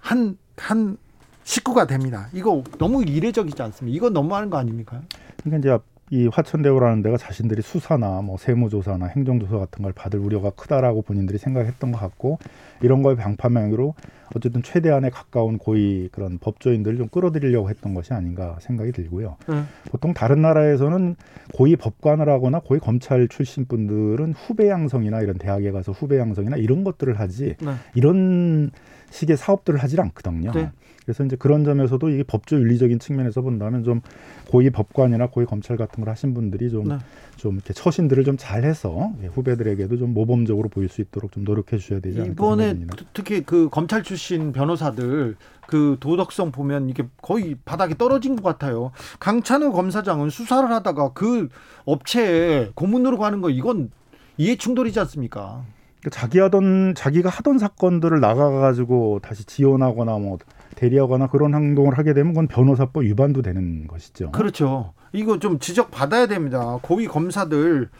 한, 한 식구가 됩니다. 이거 너무 이례적이지 않습니까? 이건 너무하는 거 아닙니까? 그러니까 이제 이 화천대유라는 데가 자신들이 수사나 뭐 세무조사나 행정조사 같은 걸 받을 우려가 크다라고 본인들이 생각했던 것 같고 이런 거에 방파명으로 어쨌든 최대한에 가까운 고위 그런 법조인들을 좀 끌어들이려고 했던 것이 아닌가 생각이 들고요. 네. 보통 다른 나라에서는 고위 법관을 하거나 고위 검찰 출신 분들은 후배 양성이나 이런 대학에 가서 후배 양성이나 이런 것들을 하지 네. 이런 식의 사업들을 하질 않거든요. 네. 그래서 이제 그런 점에서도 이게 법조 윤리적인 측면에서 본다면 좀 고위 법관이나 고위 검찰 같은 걸 하신 분들이 좀좀 네. 좀 이렇게 처신들을 좀 잘해서 후배들에게도 좀 모범적으로 보일 수 있도록 좀 노력해 주셔야 되지 않을까 이번에 생각합니다. 특히 그 검찰 출신 변호사들 그 도덕성 보면 이게 거의 바닥에 떨어진 것 같아요. 강찬우 검사장은 수사를 하다가 그 업체에 고문으로 가는 거 이건 이해 충돌이지 않습니까? 그러니까 자기 하던 자기가 하던 사건들을 나가가지고 다시 지원하거나 뭐 대리하거나 그런 행동을 하게 되면 그건 변호사법 위반도 되는 것이죠. 그렇죠. 이거 좀 지적 받아야 됩니다. 고위 검사들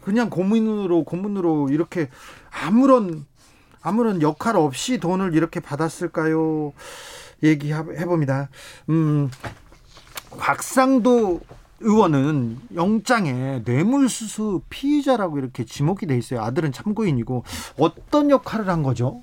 그냥 고문으로 고문으로 이렇게 아무런 아무런 역할 없이 돈을 이렇게 받았을까요? 얘기해 봅니다. 음, 곽상도 의원은 영장에 뇌물수수 피의자라고 이렇게 지목이 돼 있어요. 아들은 참고인이고 어떤 역할을 한 거죠?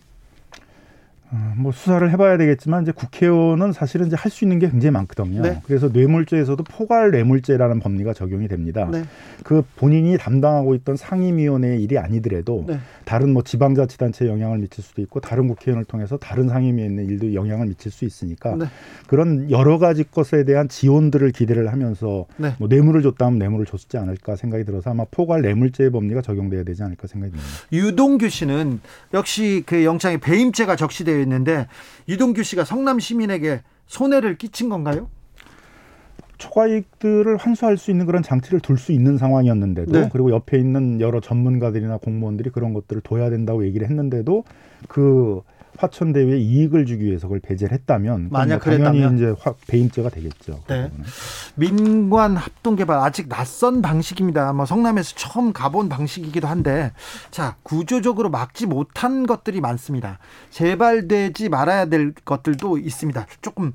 어, 뭐 수사를 해봐야 되겠지만 이제 국회의원은 사실은 이제 할 수 있는 게 굉장히 많거든요. 네. 그래서 뇌물죄에서도 포괄 뇌물죄라는 법리가 적용이 됩니다. 네. 그 본인이 담당하고 있던 상임위원회의 일이 아니더라도 네. 다른 뭐 지방자치단체에 영향을 미칠 수도 있고 다른 국회의원을 통해서 다른 상임위원회 일도 영향을 미칠 수 있으니까 네. 그런 여러 가지 것에 대한 지원들을 기대를 하면서 네. 뭐 뇌물을 줬다면 뇌물을 줬지 않을까 생각이 들어서 아마 포괄 뇌물죄의 법리가 적용돼야 되지 않을까 생각이 듭니다. 유동규 씨는 역시 그 영장에 배임죄가 적시되어 되어 있는데 이동규 씨가 성남 시민에게 손해를 끼친 건가요? 초과이익들을 환수할 수 있는 그런 장치를 둘 수 있는 상황이었는데도 네. 그리고 옆에 있는 여러 전문가들이나 공무원들이 그런 것들을 둬야 된다고 얘기를 했는데도 그 화천대유에 이익을 주기 위해서 그걸 배제를 했다면 만약 당연히 그랬다면? 이제 확 배임죄가 되겠죠. 네. 민관 합동 개발 아직 낯선 방식입니다. 뭐 성남에서 처음 가본 방식이기도 한데 자 구조적으로 막지 못한 것들이 많습니다. 재발되지 말아야 될 것들도 있습니다. 조금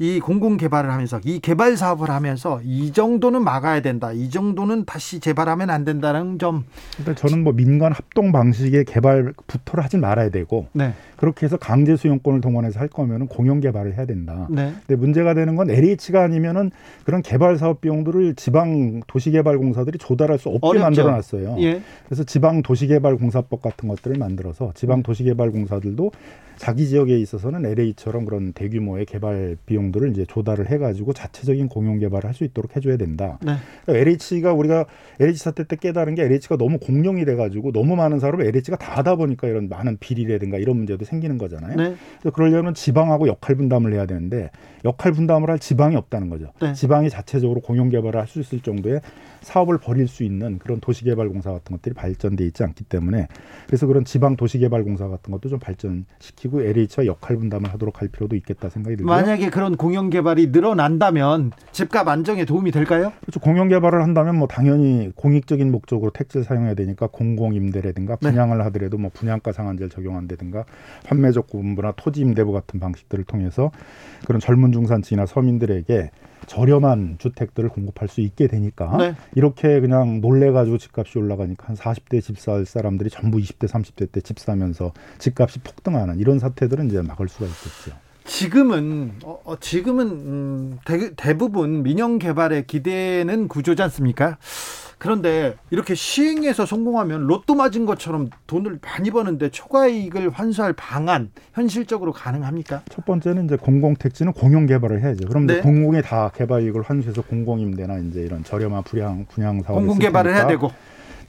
이 공공 개발을 하면서 이 개발 사업을 하면서 이 정도는 막아야 된다. 이 정도는 다시 재발하면 안 된다는 점. 근데 저는 뭐 민간 합동 방식의 개발 부터를 하지 말아야 되고 네. 그렇게 해서 강제 수용권을 동원해서 할 거면은 공영 개발을 해야 된다. 네. 근데 문제가 되는 건 LH가 아니면은 그런 개발 사업 비용들을 지방 도시개발공사들이 조달할 수 없게 만들어 놨어요. 예. 그래서 지방 도시개발공사법 같은 것들을 만들어서 지방 도시개발공사들도 자기 지역에 있어서는 LA처럼 그런 대규모의 개발 비용들을 이제 조달을 해가지고 자체적인 공용 개발을 할 수 있도록 해줘야 된다. 네. 그러니까 LH가 우리가 LH 사태 때 깨달은 게 LH가 너무 공룡이 돼가지고 너무 많은 사업을 LH가 다 하다 보니까 이런 많은 비리라든가 이런 문제도 생기는 거잖아요. 네. 그래서 그러려면 지방하고 역할 분담을 해야 되는데 역할 분담을 할 지방이 없다는 거죠. 네. 지방이 자체적으로 공용 개발을 할 수 있을 정도의 사업을 벌일 수 있는 그런 도시개발공사 같은 것들이 발전돼 있지 않기 때문에 그래서 그런 지방 도시개발공사 같은 것도 좀 발전시키고 LH와 역할 분담을 하도록 할 필요도 있겠다 생각이 들고요. 만약에 그런 공영 개발이 늘어난다면 집값 안정에 도움이 될까요? 그렇죠. 공영 개발을 한다면 뭐 당연히 공익적인 목적으로 택지를 사용해야 되니까 공공 임대라든가 네. 분양을 네. 하더라도 뭐 분양가 상한제를 적용한다든가 판매적 구분부나 토지 임대부 같은 방식들을 통해서 그런 젊은 중산층이나 서민들에게 저렴한 주택들을 공급할 수 있게 되니까 네. 이렇게 그냥 놀래가지고 집값이 올라가니까 한 40대 집 살 사람들이 전부 20대 30대 때 집 사면서 집값이 폭등하는 이런 사태들은 이제 막을 수가 있겠죠. 지금은 어, 어 지금은 음, 대, 대부분 민영 개발에 기대는 구조지 않습니까? 그런데 이렇게 시행해서 성공하면 로또 맞은 것처럼 돈을 많이 버는데 초과 이익을 환수할 방안 현실적으로 가능합니까? 첫 번째는 이제 공공 택지는 공용 개발을 해야죠. 그럼 네. 공공이 다 개발 이익을 환수해서 공공 임대나 이제 이런 저렴한 분양 분양 사업 공공 개발을 해야 되고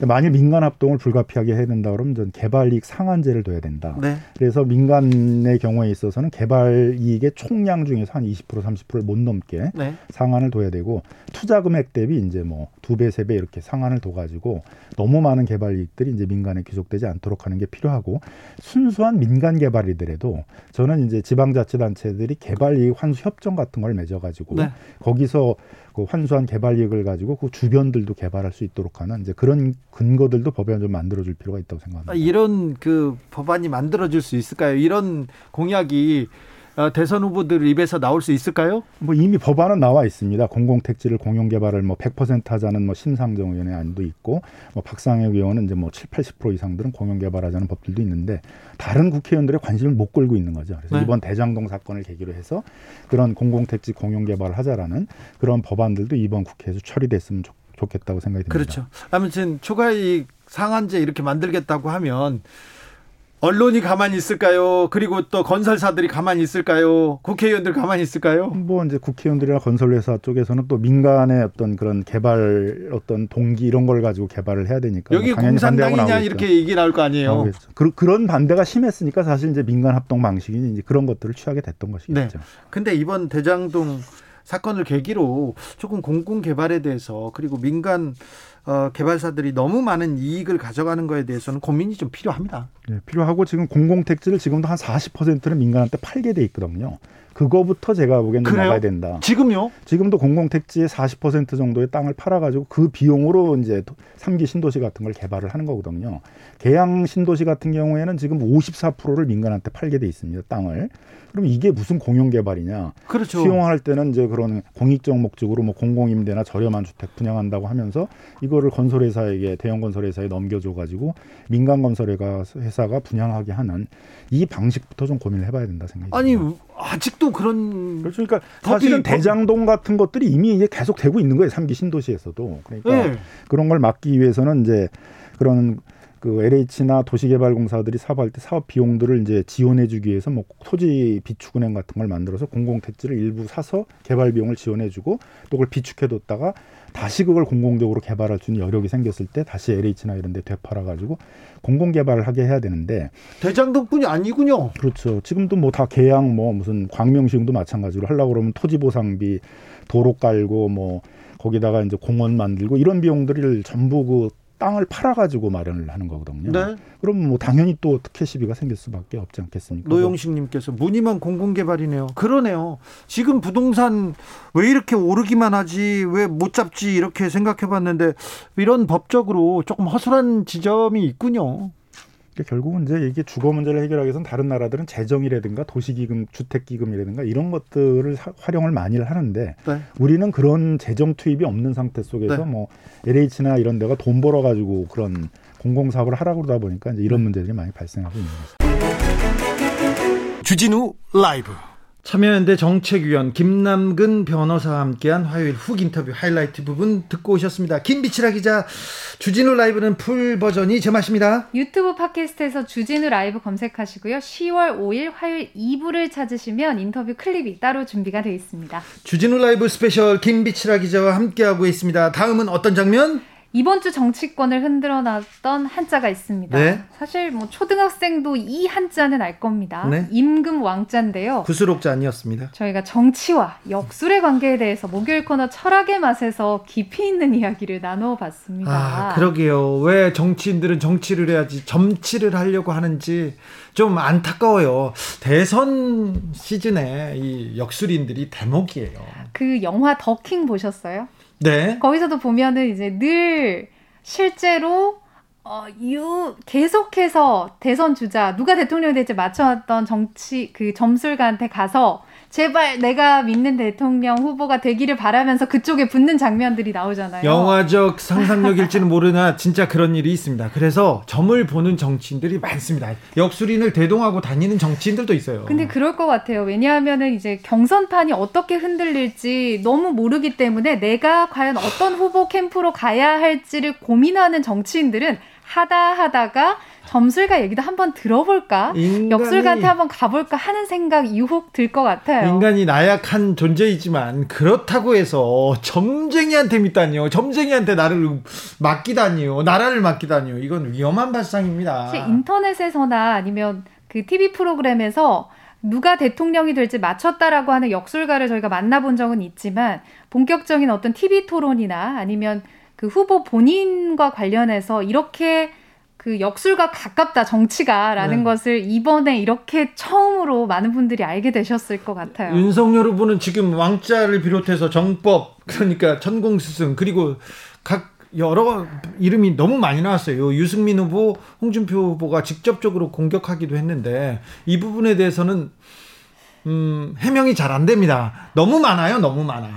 만일 민간 합동을 불가피하게 해야 된다 그러면 전 개발 이익 상한제를 둬야 된다. 네. 그래서 민간의 경우에 있어서는 개발 이익의 총량 중에서 한 20% 30%를 못 넘게 네. 상한을 둬야 되고 투자 금액 대비 이제 뭐 두 배, 세 배 이렇게 상한을 둬 가지고 너무 많은 개발 이익들이 이제 민간에 귀속되지 않도록 하는 게 필요하고 순수한 민간 개발이더라도 저는 이제 지방자치단체들이 개발 이익 환수 협정 같은 걸 맺어 가지고 네. 거기서 그 환수한 개발 이익을 가지고 그 주변들도 개발할 수 있도록 하는 이제 그런 근거들도 법에 좀 만들어줄 필요가 있다고 생각합니다. 아, 이런 그 법안이 만들어질 수 있을까요? 이런 공약이 어, 대선 후보들 입에서 나올 수 있을까요? 뭐 이미 법안은 나와 있습니다. 공공택지를 공용 개발을 뭐 100% 하자는 뭐 심상정 의원의 안도 있고 뭐 박상혁 의원은 이제 뭐 7, 80% 이상들은 공용 개발하자는 법들도 있는데 다른 국회의원들의 관심을 못 끌고 있는 거죠. 그래서 네. 이번 대장동 사건을 계기로 해서 그런 공공택지 공용 개발을 하자라는 그런 법안들도 이번 국회에서 처리됐으면 좋, 좋겠다고 생각이 듭니다. 그렇죠. 아무튼 초과이익 상한제 이렇게 만들겠다고 하면 언론이 가만히 있을까요? 그리고 또 건설사들이 가만히 있을까요? 국회의원들 가만히 있을까요? 뭐 이제 국회의원들이나 건설회사 쪽에서는 또 민간의 어떤 그런 개발 어떤 동기 이런 걸 가지고 개발을 해야 되니까 여기 뭐 공산당이냐 이렇게 얘기 나올 거 아니에요. 그, 그런 반대가 심했으니까 사실 이제 민간 합동 방식이 이제 그런 것들을 취하게 됐던 것이겠죠. 네. 근데 이번 대장동 사건을 계기로 조금 공공 개발에 대해서 그리고 민간 어, 개발사들이 너무 많은 이익을 가져가는 거에 대해서는 고민이 좀 필요합니다. 네, 필요하고 지금 공공택지를 지금도 한 40%는 민간한테 팔게 돼 있거든요. 그거부터 제가 보기에는 그래요? 나가야 된다. 지금요? 지금도 공공택지의 40% 정도의 땅을 팔아가지고 그 비용으로 이제 3기 신도시 같은 걸 개발을 하는 거거든요. 계양 신도시 같은 경우에는 지금 54%를 민간한테 팔게 돼 있습니다. 땅을. 그럼 이게 무슨 공용 개발이냐? 그렇죠. 수용할 때는 이제 그런 공익적 목적으로 뭐 공공임대나 저렴한 주택 분양한다고 하면서 이거 를 건설회사에게 대형 건설회사에 넘겨줘 가지고 민간 건설회사가 분양하게 하는 이 방식부터 좀 고민을 해봐야 된다 생각이 아니 듭니다. 아직도 그런 그렇죠. 그러니까 사실은 대장동 같은 것들이 이미 이제 계속 되고 있는 거예요. 삼기 신도시에서도 그러니까 네. 그런 걸 막기 위해서는 이제 그런 그 LH나 도시개발공사들이 사업할 때 사업 비용들을 이제 지원해주기 위해서 뭐 토지 비축은행 같은 걸 만들어서 공공택지를 일부 사서 개발 비용을 지원해주고 또 그걸 비축해뒀다가 다시 그걸 공공적으로 개발할 수 있는 여력이 생겼을 때 다시 LH나 이런 데 되팔아가지고 공공개발을 하게 해야 되는데 대장동뿐이 아니군요. 그렇죠. 지금도 뭐 다 계양 뭐 무슨 광명시흥도 마찬가지로 하려고 그러면 토지 보상비 도로 깔고 뭐 거기다가 이제 공원 만들고 이런 비용들을 전부 그 땅을 팔아가지고 마련을 하는 거거든요. 네. 그럼 뭐 당연히 또 특혜 시비가 생길 수밖에 없지 않겠습니까? 노영식님께서 무늬만 공공개발이네요. 그러네요. 지금 부동산 왜 이렇게 오르기만 하지 왜 못 잡지 이렇게 생각해봤는데 이런 법적으로 조금 허술한 지점이 있군요. 그러니까 결국은 이제 이게 주거 문제를 해결하기 위해서는 다른 나라들은 재정이라든가 도시기금, 주택기금이라든가 이런 것들을 사, 활용을 많이 하는데 네. 우리는 그런 재정 투입이 없는 상태 속에서 네. 뭐 LH나 이런 데가 돈 벌어 가지고 그런 공공 사업을 하라고 그러다 보니까 이제 이런 네. 문제들이 많이 발생하고 있는 거죠. 주진우 라이브 참여연대 정책위원 김남근 변호사와 함께한 화요일 훅 인터뷰 하이라이트 부분 듣고 오셨습니다. 김빛이라 기자, 주진우 라이브는 풀 버전이 제맛입니다. 유튜브 팟캐스트에서 주진우 라이브 검색하시고요. 10월 5일 화요일 2부를 찾으시면 인터뷰 클립이 따로 준비가 되어 있습니다. 주진우 라이브 스페셜 김빛이라 기자와 함께하고 있습니다. 다음은 어떤 장면? 이번 주 정치권을 흔들어 놨던 한자가 있습니다. 네. 사실 뭐 초등학생도 이 한자는 알 겁니다. 네. 임금 왕자인데요. 구수록자 아니었습니다. 저희가 정치와 역술의 관계에 대해서 목요일 코너 철학의 맛에서 깊이 있는 이야기를 나눠 봤습니다. 아, 그러게요. 왜 정치인들은 정치를 해야지 점치를 하려고 하는지 좀 안타까워요. 대선 시즌에 이 역술인들이 대목이에요. 그 영화 더킹 보셨어요? 네. 거기서도 보면은 이제 늘 실제로 어, 유, 계속해서 대선 주자, 누가 대통령이 될지 맞춰왔던 정치, 그 점술가한테 가서 제발 내가 믿는 대통령 후보가 되기를 바라면서 그쪽에 붙는 장면들이 나오잖아요. 영화적 상상력일지는 모르나 진짜 그런 일이 있습니다. 그래서 점을 보는 정치인들이 많습니다. 역술인을 대동하고 다니는 정치인들도 있어요. 근데 그럴 것 같아요. 왜냐하면은 이제 경선판이 어떻게 흔들릴지 너무 모르기 때문에 내가 과연 어떤 후보 캠프로 가야 할지를 고민하는 정치인들은 하다 하다가 점술가 얘기도 한번 들어볼까? 인간이, 역술가한테 한번 가볼까 하는 생각 유혹 들 것 같아요. 인간이 나약한 존재이지만 그렇다고 해서 점쟁이한테 믿다니요. 점쟁이한테 나를 맡기다니요. 나라를 맡기다니요. 이건 위험한 발상입니다. 인터넷에서나 아니면 그 TV 프로그램에서 누가 대통령이 될지 맞췄다라고 하는 역술가를 저희가 만나본 적은 있지만 본격적인 어떤 TV 토론이나 아니면 그 후보 본인과 관련해서 이렇게 그 역술과 가깝다 정치가라는 네. 것을 이번에 이렇게 처음으로 많은 분들이 알게 되셨을 것 같아요. 윤석열 후보는 지금 왕자를 비롯해서 정법 그러니까 천공스승 그리고 각 여러 이름이 너무 많이 나왔어요. 유승민 후보, 홍준표 후보가 직접적으로 공격하기도 했는데 이 부분에 대해서는 음, 해명이 잘 안 됩니다. 너무 많아요. 너무 많아.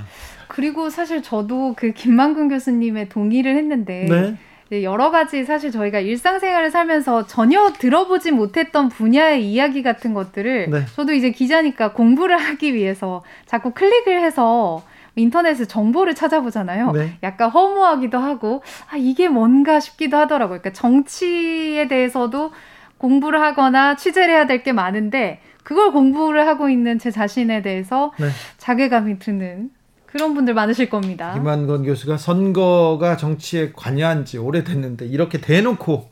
그리고 사실 저도 그 김만근 교수님의 동의를 했는데 네. 여러 가지 사실 저희가 일상생활을 살면서 전혀 들어보지 못했던 분야의 이야기 같은 것들을 네. 저도 이제 기자니까 공부를 하기 위해서 자꾸 클릭을 해서 인터넷에 정보를 찾아보잖아요. 네. 약간 허무하기도 하고 아 이게 뭔가 싶기도 하더라고요. 그러니까 정치에 대해서도 공부를 하거나 취재를 해야 될 게 많은데 그걸 공부를 하고 있는 제 자신에 대해서 네. 자괴감이 드는 그런 분들 많으실 겁니다. 김한건 교수가 선거가 정치에 관여한 지 오래됐는데 이렇게 대놓고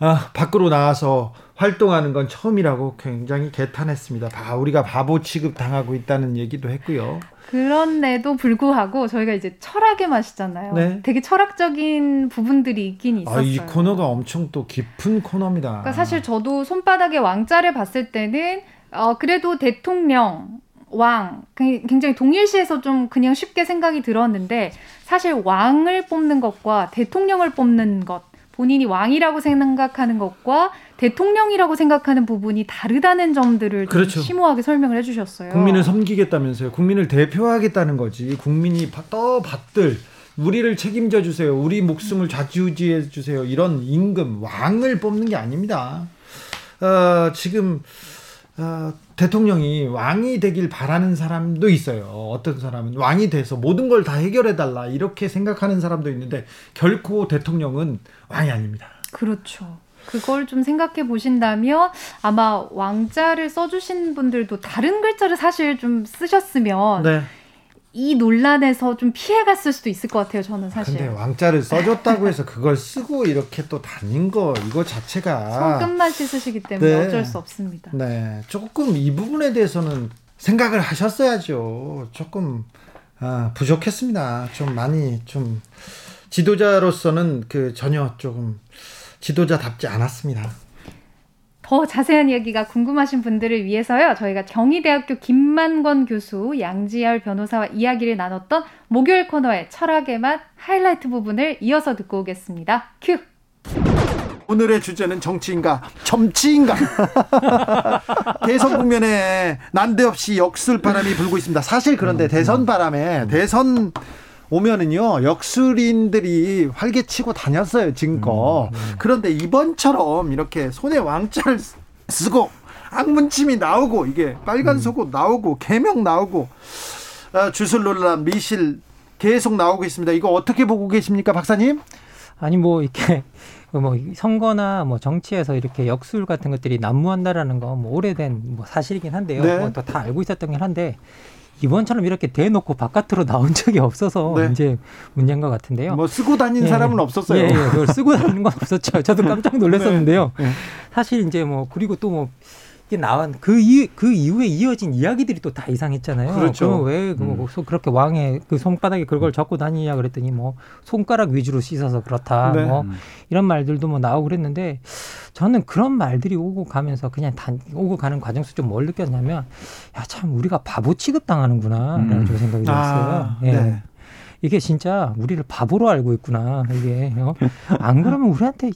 아, 밖으로 나와서 활동하는 건 처음이라고 굉장히 개탄했습니다. 다 우리가 바보 취급 당하고 있다는 얘기도 했고요. 그런데도 불구하고 저희가 이제 철학의 맛이잖아요. 네. 되게 철학적인 부분들이 있긴 있었어요. 아, 이 코너가 엄청 또 깊은 코너입니다. 그러니까 사실 저도 손바닥의 왕자를 봤을 때는 어, 그래도 대통령 왕 굉장히 동일시해서 좀 그냥 쉽게 생각이 들었는데 사실 왕을 뽑는 것과 대통령을 뽑는 것 본인이 왕이라고 생각하는 것과 대통령이라고 생각하는 부분이 다르다는 점들을 그렇죠. 심오하게 설명을 해주셨어요. 국민을 섬기겠다면서요. 국민을 대표하겠다는 거지. 국민이 떠 받들 우리를 책임져 주세요. 우리 목숨을 좌지우지해 주세요. 이런 임금 왕을 뽑는 게 아닙니다. 어, 지금 어, 대통령이 왕이 되길 바라는 사람도 있어요. 어떤 사람은 왕이 돼서 모든 걸 다 해결해 달라 이렇게 생각하는 사람도 있는데 결코 대통령은 왕이 아닙니다. 그렇죠. 그걸 좀 생각해 보신다면 아마 왕자를 써주신 분들도 다른 글자를 사실 좀 쓰셨으면 네. 이 논란에서 좀 피해갔을 수도 있을 것 같아요. 저는 사실. 근데 왕자를 써줬다고 해서 그걸 쓰고 이렇게 또 다닌 거 이거 자체가 손끝만 씻으시기 때문에 네. 어쩔 수 없습니다. 네, 조금 이 부분에 대해서는 생각을 하셨어야죠. 조금 아, 부족했습니다. 좀 많이 좀 지도자로서는 그 전혀 조금 지도자답지 않았습니다. 더 자세한 이야기가 궁금하신 분들을 위해서요. 저희가 경희대학교 김만권 교수, 양지열 변호사와 이야기를 나눴던 목요일 코너의 철학의 맛 하이라이트 부분을 이어서 듣고 오겠습니다. 큐! 오늘의 주제는 정치인가 점치인가 대선 국면에 난데없이 역술 바람이 불고 있습니다. 사실 그런데 대선 바람에 대선 오면은요 역술인들이 활개치고 다녔어요 지금껏 음, 음. 그런데 이번처럼 이렇게 손에 왕자를 쓰고 악문침이 나오고 이게 빨간 음. 속옷 나오고 개명 나오고 아, 주술 논란 미실 계속 나오고 있습니다 이거 어떻게 보고 계십니까 박사님? 아니 뭐 이렇게 뭐 선거나 뭐 정치에서 이렇게 역술 같은 것들이 난무한다라는 거뭐 오래된 뭐 사실이긴 한데요. 네. 뭐다 알고 있었던 긴 한데 이번처럼 이렇게 대놓고 바깥으로 나온 적이 없어서 네. 이제 문제인 것 같은데요. 뭐 쓰고 다닌 예. 사람은 없었어요. 예, 예, 그걸 쓰고 다니는 건 없었죠. 저도 깜짝 놀랐었는데요. 네. 네. 사실 이제 뭐 그리고 또뭐 이게 나온 그, 이, 그 이후에 이어진 이야기들이 또 다 이상했잖아요. 그렇죠. 왜그뭐 음. 그렇게 왕의 그 손바닥에 그걸 잡고 다니냐 그랬더니 뭐 손가락 위주로 씻어서 그렇다. 네. 뭐 이런 말들도 뭐 나오고 그랬는데 저는 그런 말들이 오고 가면서 그냥 단 오고 가는 과정에서 좀 뭘 느꼈냐면 야 참 우리가 바보 취급 당하는구나라는 음. 생각이 들었어요. 아, 예. 네. 이게 진짜 우리를 바보로 알고 있구나. 이게 어? 안 그러면 우리한테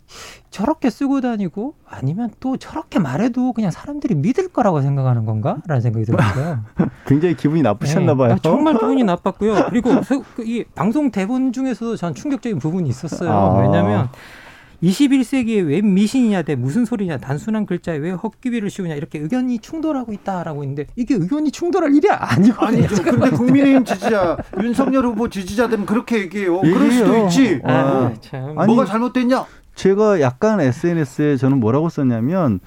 저렇게 쓰고 다니고 아니면 또 저렇게 말해도 그냥 사람들이 믿을 거라고 생각하는 건가라는 생각이 들었어요. 굉장히 기분이 나쁘셨나 봐요. 네. 정말 기분이 나빴고요. 그리고 그이 방송 대본 중에서도 전 충격적인 부분이 있었어요. 아. 왜냐하면 21세기에 왜 미신이냐 대 무슨 소리냐 단순한 글자에 왜 헛기비를 씌우냐 이렇게 의견이 충돌하고 있다라고 있는데 이게 의견이 충돌할 일이 아니거든요. 아니죠. 근데 국민의힘 지지자 윤석열 후보 지지자들은 그렇게 얘기해요. 얘기해요. 그럴 수도 있지. 아, 아. 참. 뭐가 잘못됐냐? 제가 약간 SNS에 저는 뭐라고 썼냐면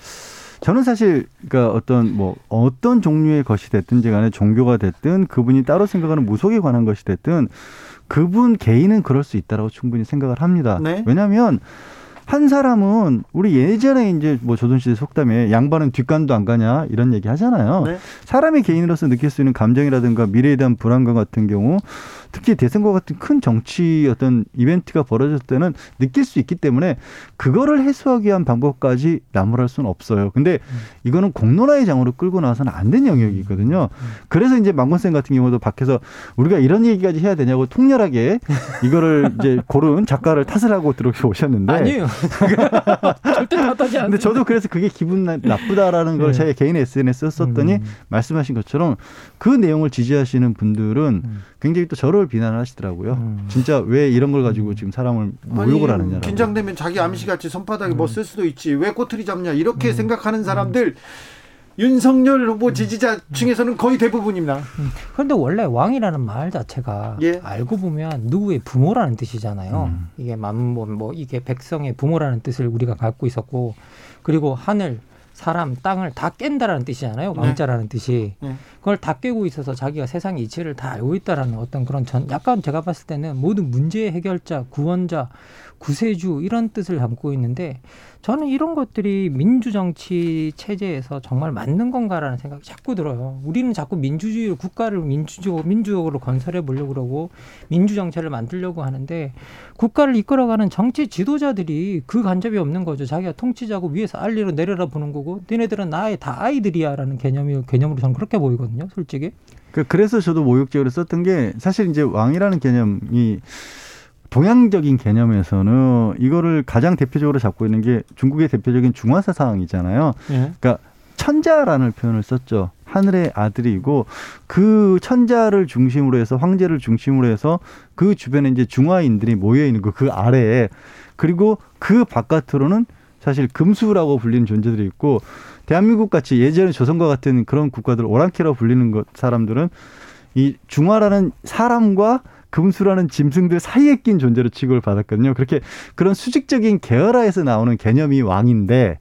저는 사실 그러니까 어떤 뭐 어떤 종류의 것이 됐든지 간에 종교가 됐든 그분이 따로 생각하는 무속에 관한 것이 됐든 그분 개인은 그럴 수 있다라고 충분히 생각을 합니다. 네? 왜냐하면 한 사람은 우리 예전에 이제 뭐 조선 시대 속담에 양반은 뒷간도 안 가냐 이런 얘기 하잖아요. 네. 사람의 개인으로서 느낄 수 있는 감정이라든가 미래에 대한 불안감 같은 경우 특히 대선과 같은 큰 정치 어떤 이벤트가 벌어졌을 때는 느낄 수 있기 때문에 그거를 해소하기 위한 방법까지 나무랄 수는 없어요. 근데 이거는 공론화의 장으로 끌고 나와서는 안 된 영역이거든요. 그래서 이제 망건쌤 같은 경우도 밖에서 우리가 이런 얘기까지 해야 되냐고 통렬하게 이거를 이제 고른 작가를 탓을 하고 들어오셨는데 아니에요. 절대 탓하지 않습니다. 근데 저도 그래서 그게 기분 나쁘다라는 걸 네. 제 개인 SNS에 썼더니 음. 말씀하신 것처럼 그 내용을 지지하시는 분들은 음. 굉장히 또 저를 비난하시더라고요. 음. 진짜 왜 이런 걸 가지고 지금 사람을 모욕을 하느냐. 긴장되면 자기 암시 같이 손바닥에 뭐쓸 수도 있지. 왜 꼬투리 잡냐. 이렇게 음. 생각하는 사람들 윤석열 후보 지지자 중에서는 거의 대부분입니다. 그런데 원래 왕이라는 말 자체가 예. 알고 보면 누구의 부모라는 뜻이잖아요. 음. 이게 만뭐 뭐 이게 백성의 부모라는 뜻을 우리가 갖고 있었고 그리고 하늘 사람, 땅을 다 깬다라는 뜻이잖아요. 네. 왕자라는 뜻이. 네. 그걸 다 깨고 있어서 자기가 세상의 이치를 다 알고 있다라는 어떤 그런 전 약간 제가 봤을 때는 모든 문제의 해결자, 구원자, 구세주 이런 뜻을 담고 있는데 저는 이런 것들이 민주정치 체제에서 정말 맞는 건가라는 생각이 자꾸 들어요. 우리는 자꾸 민주주의 국가를 민주적, 민주적으로 건설해 보려고 그러고 민주정체를 만들려고 하는데 국가를 이끌어가는 정치 지도자들이 그 간접이 없는 거죠. 자기가 통치자고 위에서 알리로 내려다 보는 거고 니네들은 나의 다 아이들이야라는 개념이 개념으로 저는 그렇게 보이거든요. 솔직히. 그, 그래서 저도 모욕적으로 썼던 게 사실 이제 왕이라는 개념이 동양적인 개념에서는 이거를 가장 대표적으로 잡고 있는 게 중국의 대표적인 중화사상이잖아요. 예. 그러니까 천자라는 표현을 썼죠. 하늘의 아들이고 그 천자를 중심으로 해서 황제를 중심으로 해서 그 주변에 이제 중화인들이 모여 있는 거 그 아래에 그리고 그 바깥으로는 사실 금수라고 불리는 존재들이 있고 대한민국 같이 예전에 조선과 같은 그런 국가들 오랑캐라고 불리는 것 사람들은 이 중화라는 사람과 금수라는 짐승들 사이에 낀 존재로 취급을 받았거든요. 그렇게 그런 수직적인 계열화에서 나오는 개념이 왕인데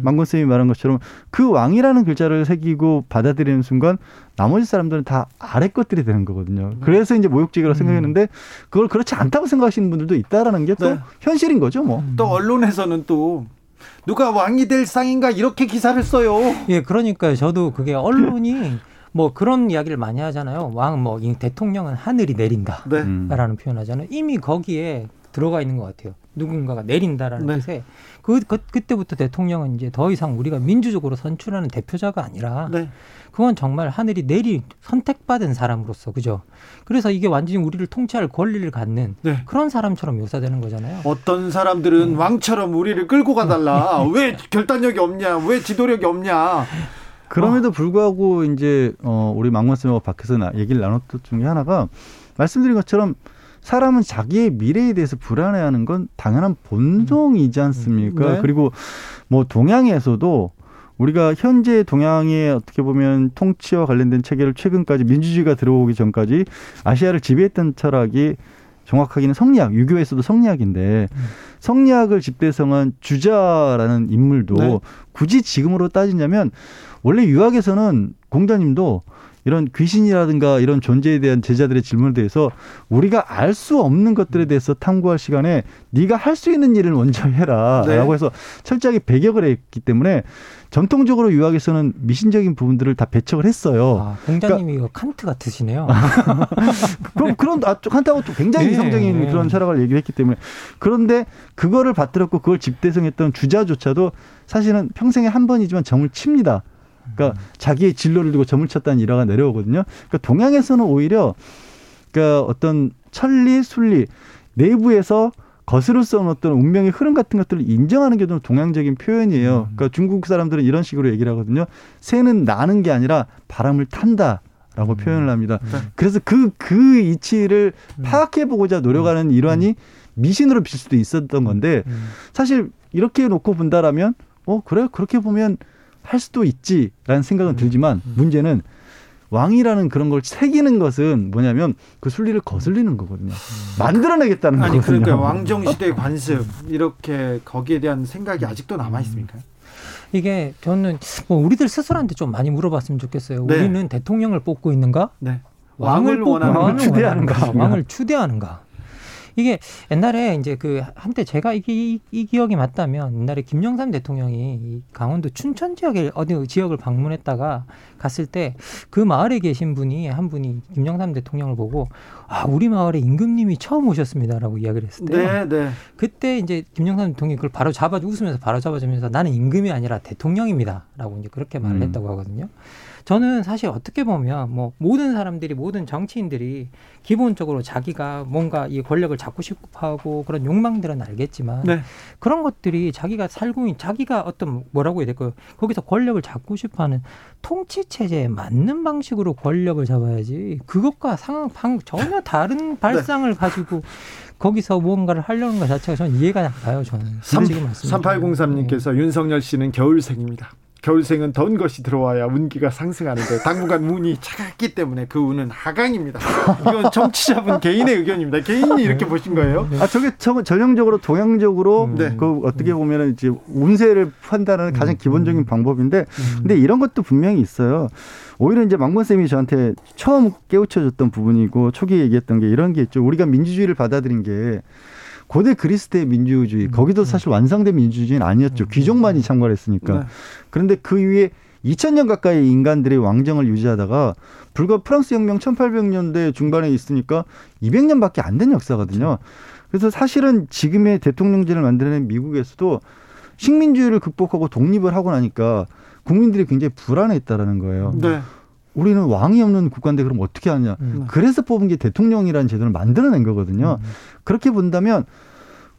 망건 쌤이 말한 것처럼 그 왕이라는 글자를 새기고 받아들이는 순간 나머지 사람들은 다 아래 것들이 되는 거거든요. 그래서 이제 모욕적이라고 음. 생각했는데 그걸 그렇지 않다고 생각하시는 분들도 있다라는 게또 네. 현실인 거죠, 뭐. 또 언론에서는 또 누가 왕이 될 상인가 이렇게 기사를 써요. 예, 그러니까요. 저도 그게 언론이 뭐 그런 이야기를 많이 하잖아요. 왕 뭐 대통령은 하늘이 내린다라는 네. 표현 하잖아요. 이미 거기에 들어가 있는 것 같아요. 누군가가 내린다라는 네. 뜻에 그, 그 그때부터 대통령은 이제 더 이상 우리가 민주적으로 선출하는 대표자가 아니라 네. 그건 정말 하늘이 내리 선택받은 사람으로서 그죠. 그래서 이게 완전히 우리를 통치할 권리를 갖는 네. 그런 사람처럼 묘사되는 거잖아요. 어떤 사람들은 음. 왕처럼 우리를 끌고 가달라. 왜 결단력이 없냐? 왜 지도력이 없냐? 그럼에도 불구하고 이제 어 우리 망원 쌤하고 밖에서 나, 얘기를 나눴던 중에 하나가 말씀드린 것처럼 사람은 자기의 미래에 대해서 불안해하는 건 당연한 본성이지 않습니까? 네. 그리고 뭐 동양에서도 우리가 현재 동양의 어떻게 보면 통치와 관련된 체계를 최근까지 민주주의가 들어오기 전까지 아시아를 지배했던 철학이 정확하게는 성리학, 유교에서도 성리학인데 음. 성리학을 집대성한 주자라는 인물도 네. 굳이 지금으로 따지냐면 원래 유학에서는 공자님도 이런 귀신이라든가 이런 존재에 대한 제자들의 질문에 대해서 우리가 알 수 없는 것들에 대해서 탐구할 시간에 네가 할 수 있는 일을 먼저 해라라고 네. 해서 철저하게 배격을 했기 때문에 전통적으로 유학에서는 미신적인 부분들을 다 배척을 했어요. 아, 공자님이 그러니까, 칸트 같으시네요. 그럼 그런 아, 칸트하고 또 굉장히 네, 이성적인 네. 그런 철학을 얘기를 했기 때문에 그런데 그거를 받들었고 그걸 집대성했던 주자조차도 사실은 평생에 한 번이지만 점을 칩니다. 그러니까 음. 자기의 진로를 두고 점을 쳤다는 일화가 내려오거든요. 그러니까 동양에서는 오히려 그러니까 어떤 천리, 순리 내부에서 거스를 써온 어떤 운명의 흐름 같은 것들을 인정하는 게 좀 동양적인 표현이에요. 음. 그러니까 중국 사람들은 이런 식으로 얘기를 하거든요. 새는 나는 게 아니라 바람을 탄다. 라고 음. 표현을 합니다. 음. 그래서 그, 그 이치를 음. 파악해보고자 노력하는 일환이 음. 미신으로 빌 수도 있었던 건데, 사실 이렇게 놓고 본다라면, 어, 그래? 그렇게 보면 할 수도 있지라는 생각은 음. 들지만 음. 문제는 왕이라는 그런 걸 새기는 것은 뭐냐면 그 순리를 거슬리는 거거든요. 음. 만들어내겠다는 아니, 거거든요. 그러니까 왕정 시대 관습 이렇게 거기에 대한 생각이 아직도 남아 있습니까? 이게 저는 뭐 우리들 스스로한테 좀 많이 물어봤으면 좋겠어요. 네. 우리는 대통령을 뽑고 있는가? 네. 왕을, 왕을 뽑고 왕을 추대하는가? 왕을 추대하는가? 이게 옛날에 이제 그 한때 제가 이, 이, 이 기억이 맞다면 옛날에 김영삼 대통령이 강원도 춘천 지역에 어디 지역을 방문했다가 갔을 때 그 마을에 계신 분이 한 분이 김영삼 대통령을 보고 아 우리 마을에 임금님이 처음 오셨습니다라고 이야기를 했을 때요. 네, 네. 그때 이제 김영삼 대통령이 그걸 바로 잡아 웃으면서 바로 잡아주면서 나는 임금이 아니라 대통령입니다라고 이제 그렇게 말을 음. 했다고 하거든요. 저는 사실 어떻게 보면 뭐 모든 사람들이 모든 정치인들이 기본적으로 자기가 뭔가 이 권력을 잡고 싶어 하고 그런 욕망들은 알겠지만 네. 그런 것들이 자기가 살고 있는 자기가 어떤 뭐라고 해야 될까요? 거기서 권력을 잡고 싶어 하는 통치 체제에 맞는 방식으로 권력을 잡아야지 그것과 상황 방 전혀 다른 네. 발상을 네. 가지고 거기서 무언가를 하려는 것 자체가 저는 이해가 안 가요. 저는 3, 3803님께서 네. 윤석열 씨는 겨울생입니다. 겨울생은 던 것이 들어와야 운기가 상승하는데 당분간 운이 차갑기 때문에 그 운은 하강입니다. 이건 정치자분 개인의 의견입니다. 개인이 이렇게 보신 거예요? 아 저게 전형적으로 동양적으로 음. 네. 그 어떻게 보면은 이제 운세를 판단하는 가장 음. 기본적인 방법인데 음. 근데 이런 것도 분명히 있어요. 오히려 이제 망건 쌤이 저한테 처음 깨우쳐줬던 부분이고 초기에 얘기했던 게 이런 게 있죠. 우리가 민주주의를 받아들인 게 고대 그리스 대 민주주의 음. 거기도 음. 사실 완성된 민주주의는 아니었죠. 음. 귀족만이 참가했으니까. 네. 그런데 그 이후에 2000년 가까이 인간들이 왕정을 유지하다가 불과 프랑스 혁명 1800년대 중반에 있으니까 200년밖에 안 된 역사거든요. 그래서 사실은 지금의 대통령제를 만들어낸 미국에서도 식민주의를 극복하고 독립을 하고 나니까 국민들이 굉장히 불안해했다라는 거예요. 네. 우리는 왕이 없는 국가인데 그럼 어떻게 하냐. 음. 그래서 뽑은 게 대통령이라는 제도를 만들어낸 거거든요. 음. 그렇게 본다면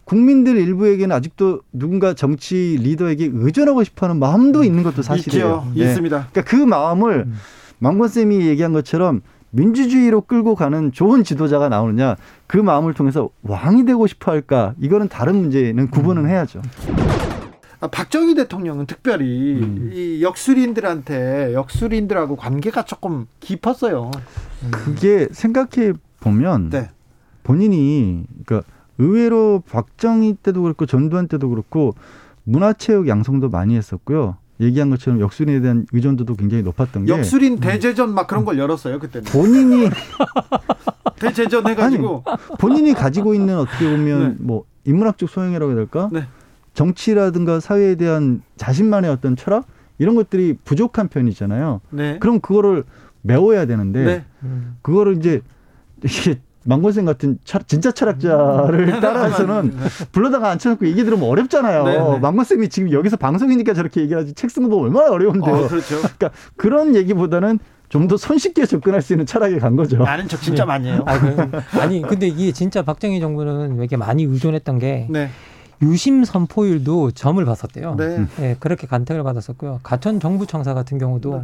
국민들 일부에게는 아직도 누군가 정치 리더에게 의존하고 싶어하는 마음도 있는 것도 사실이에요. 있죠. 네. 있습니다. 그러니까 그 마음을 음. 망건 쌤이 얘기한 것처럼 민주주의로 끌고 가는 좋은 지도자가 나오느냐 그 마음을 통해서 왕이 되고 싶어 할까 이거는 다른 문제는 구분은 음. 해야죠. 아, 박정희 대통령은 특별히 음. 이 역술인들한테 역술인들하고 관계가 조금 깊었어요. 그게 생각해 보면 네. 본인이 그러니까 의외로 박정희 때도 그렇고 전두환 때도 그렇고 문화체육 양성도 많이 했었고요. 얘기한 것처럼 역술인에 대한 의존도도 굉장히 높았던 게 역술인 음. 대제전 막 그런 걸 열었어요 그때는 본인이 대제전 해가지고 아니, 본인이 가지고 있는 어떻게 보면 네. 뭐 인문학적 소양이라고 해야 될까 네. 정치라든가 사회에 대한 자신만의 어떤 철학 이런 것들이 부족한 편이잖아요. 네. 그럼 그거를 메워야 되는데 네. 그거를 이제 이게 망고생 같은 철, 진짜 철학자를 음. 따라서는 불러다가 앉혀놓고 얘기 들으면 어렵잖아요. 네, 네. 망고쌤이 지금 여기서 방송이니까 저렇게 얘기하지 책 쓰는 거 얼마나 어려운데. 어, 그렇죠. 그러니까 그런 얘기보다는 좀더 손쉽게 접근할 수 있는 철학에 간 거죠. 나는 저 진짜 많이 해요. 아 니, 근데 이게 진짜 박정희 정부는 왜 이렇게 많이 의존했던 게 네. 유심 선포율도 점을 봤었대요. 네. 네. 그렇게 간택을 받았었고요. 가천 정부청사 같은 경우도 네.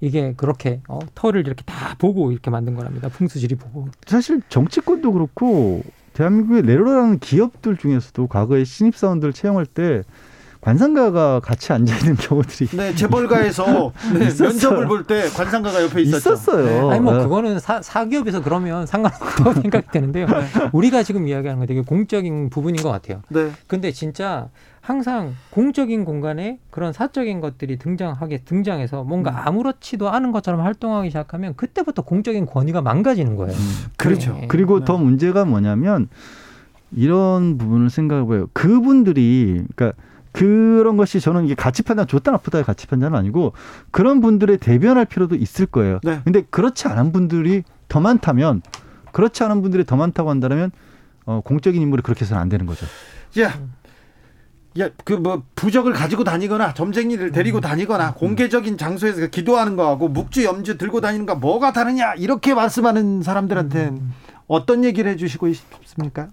이게 그렇게 어, 터를 이렇게 다 보고 이렇게 만든 거랍니다. 풍수지리 보고. 사실 정치권도 그렇고 대한민국의 내로라는 기업들 중에서도 과거에 신입사원들 채용할 때 관상가가 같이 앉아 있는 경우들이 네 재벌가에서 네, 면접을 볼 때 관상가가 옆에 있었죠. 있었어요. 네. 아니 뭐 네. 그거는 사, 사기업에서 그러면 상관없다고 생각이 되는데요. 네. 우리가 지금 이야기하는 건 되게 공적인 부분인 것 같아요. 네. 근데 진짜 항상 공적인 공간에 그런 사적인 것들이 등장하게 등장해서 뭔가 음. 아무렇지도 않은 것처럼 활동하기 시작하면 그때부터 공적인 권위가 망가지는 거예요. 음. 그렇죠. 네. 그리고 더 문제가 뭐냐면 이런 부분을 생각해봐요. 그분들이 그러니까 그런 것이 저는 이게 가치 판단 좋다 나쁘다의 가치 판단은 아니고 그런 분들의 대변할 필요도 있을 거예요. 네. 근데 그렇지 않은 분들이 더 많다면 그렇지 않은 분들이 더 많다고 한다면 어, 공적인 인물이 그렇게 해서는 안 되는 거죠. 야, 야, 그 뭐 부적을 가지고 다니거나 점쟁이를 데리고 음. 다니거나 음. 공개적인 장소에서 기도하는 거하고 묵주 염주 들고 다니는 거 뭐가 다르냐 이렇게 말씀하는 사람들한테 음. 어떤 얘기를 해주시고 싶습니까?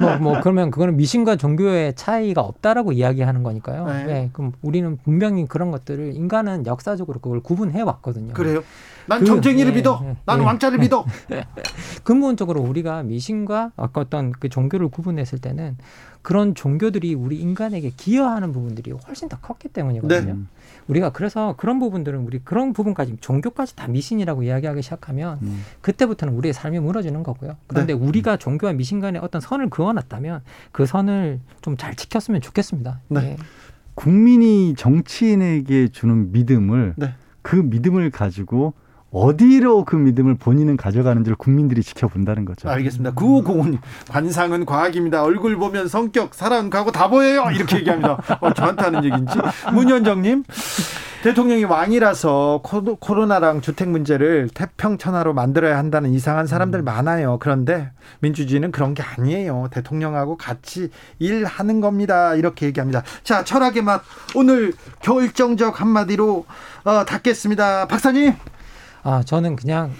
뭐, 뭐 그러면 그거는 미신과 종교의 차이가 없다라고 이야기하는 거니까요. 네. 네. 그럼 우리는 분명히 그런 것들을 인간은 역사적으로 그걸 구분해 왔거든요. 그래요? 난 그, 정쟁이를 네, 믿어. 네, 나는 네. 왕자를 믿어. 근본적으로 우리가 미신과 아까 어떤 그 종교를 구분했을 때는 그런 종교들이 우리 인간에게 기여하는 부분들이 훨씬 더 컸기 때문이거든요. 네. 우리가 그래서 그런 부분들은 우리 그런 부분까지 종교까지 다 미신이라고 이야기하기 시작하면 음. 그때부터는 우리의 삶이 무너지는 거고요. 그런데 네. 우리가 종교와 미신 간에 어떤 선을 그어놨다면 그 선을 좀 잘 지켰으면 좋겠습니다. 네. 네. 국민이 정치인에게 주는 믿음을 네. 그 믿음을 가지고 어디로 그 믿음을 본인은 가져가는지를 국민들이 지켜본다는 거죠. 알겠습니다. 9505님 관상은 과학입니다. 얼굴 보면 성격, 사랑, 가고 다 보여요. 이렇게 얘기합니다. 어, 저한테 하는 얘기인지. 문현정님 대통령이 왕이라서 코로나랑 주택 문제를 태평천하로 만들어야 한다는 이상한 사람들 많아요. 그런데 민주주의는 그런 게 아니에요. 대통령하고 같이 일하는 겁니다. 이렇게 얘기합니다. 자, 철학의 맛 오늘 결정적 한마디로 어, 닫겠습니다. 박사님. 아, 저는 그냥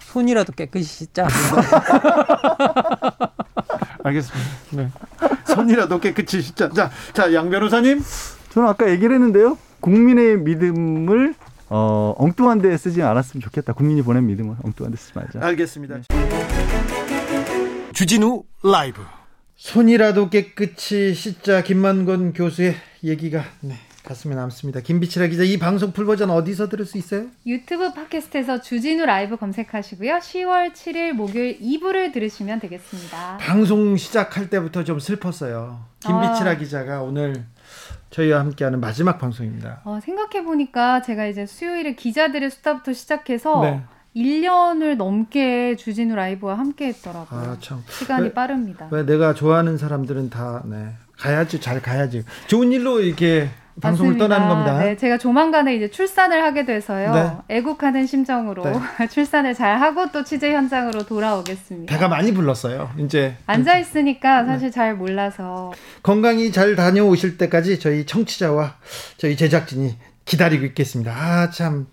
손이라도 깨끗이 씻자. 알겠습니다. 네. 손이라도 깨끗이 씻자. 자, 자, 양 변호사님. 저는 아까 얘기를 했는데요. 국민의 믿음을 어, 엉뚱한 데 쓰지 않았으면 좋겠다. 국민이 보낸 믿음을 엉뚱한 데 쓰지 말자. 알겠습니다. 주진우 라이브. 손이라도 깨끗이 씻자 김만건 교수의 얘기가 네, 가슴에 남습니다. 김비치라 기자 이 방송 풀버전 어디서 들을 수 있어요? 유튜브 팟캐스트에서 주진우 라이브 검색하시고요. 10월 7일 목요일 2부를 들으시면 되겠습니다. 방송 시작할 때부터 좀 슬펐어요. 김비치라 아. 기자가 오늘 저희와 함께하는 마지막 방송입니다. 어, 생각해 보니까 제가 이제 수요일에 기자들의 수다부터 시작해서 네. 1년을 넘게 주진우 라이브와 함께 했더라고요. 아, 참. 시간이 왜, 빠릅니다. 왜 내가 좋아하는 사람들은 다 네. 가야지 잘 가야지. 좋은 일로 이렇게 방송을 맞습니다. 떠나는 겁니다. 네, 제가 조만간에 이제 출산을 하게 돼서요. 네. 애국하는 심정으로 네. 출산을 잘 하고 또 취재 현장으로 돌아오겠습니다. 배가 많이 불렀어요. 이제 앉아 있으니까 네. 사실 네. 잘 몰라서 건강히 잘 다녀오실 때까지 저희 청취자와 저희 제작진이 기다리고 있겠습니다. 아 참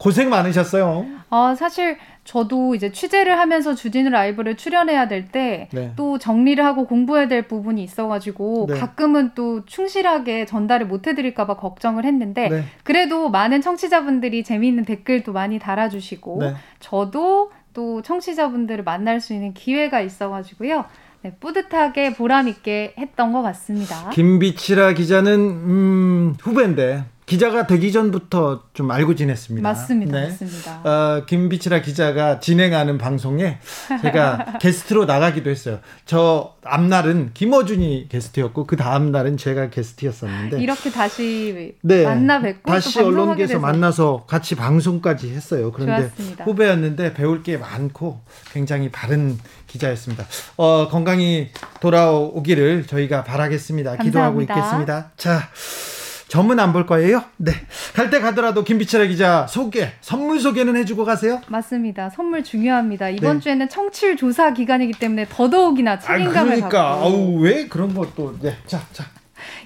고생 많으셨어요. 어, 사실 저도 이제 취재를 하면서 주진우 라이브를 출연해야 될 때또 네. 정리를 하고 공부해야 될 부분이 있어가지고 네. 가끔은 또 충실하게 전달을 못 해드릴까봐 걱정을 했는데 네. 그래도 많은 청취자분들이 재미있는 댓글도 많이 달아주시고 네. 저도 또 청취자분들을 만날 수 있는 기회가 있어가지고요. 네, 뿌듯하게 보람 있게 했던 것 같습니다. 김비치라 기자는 음, 후배인데 기자가 되기 전부터 좀 알고 지냈습니다. 맞습니다. 네. 맞습니다. 어, 김비치라 기자가 진행하는 방송에 제가 게스트로 나가기도 했어요. 저 앞날은 김어준이 게스트였고 그 다음 날은 제가 게스트였었는데 이렇게 다시 네, 만나 뵙고 다시 언론계에서 만나서 같이 방송까지 했어요. 그런데 좋았습니다. 후배였는데 배울 게 많고 굉장히 바른 기자였습니다. 어, 건강히 돌아오기를 저희가 바라겠습니다. 감사합니다. 기도하고 있겠습니다. 자. 점은 안볼 거예요? 네. 갈 때 가더라도 김빛이라 기자 소개, 선물 소개는 해주고 가세요? 맞습니다. 선물 중요합니다. 이번 네. 주에는 청취율 조사 기간이기 때문에 더더욱이나 책임감을 아, 그러니까. 갖고. 아우, 왜 그런 것도. 네. 자, 자.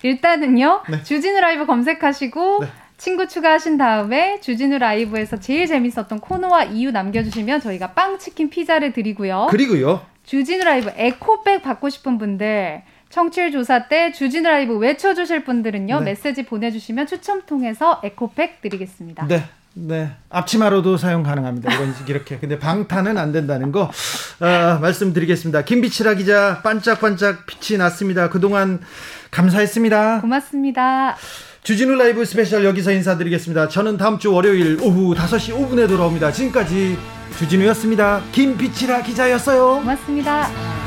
일단은요. 네. 주진우 라이브 검색하시고 네. 친구 추가하신 다음에 주진우 라이브에서 제일 재밌었던 코너와 이유 남겨주시면 저희가 빵, 치킨, 피자를 드리고요. 그리고요. 주진우 라이브 에코백 받고 싶은 분들 청취율 조사 때 주진우 라이브 외쳐주실 분들은요 네. 메시지 보내주시면 추첨 통해서 에코백 드리겠습니다. 네. 네. 앞치마로도 사용 가능합니다. 이런 이렇게. 근데 방탄은 안 된다는 거 어, 말씀드리겠습니다. 김빛이라 기자 반짝반짝 빛이 났습니다. 그동안 감사했습니다. 고맙습니다. 주진우 라이브 스페셜 여기서 인사드리겠습니다. 저는 다음 주 월요일 오후 5시 5분에 돌아옵니다. 지금까지 주진우였습니다. 김빛이라 기자였어요. 고맙습니다.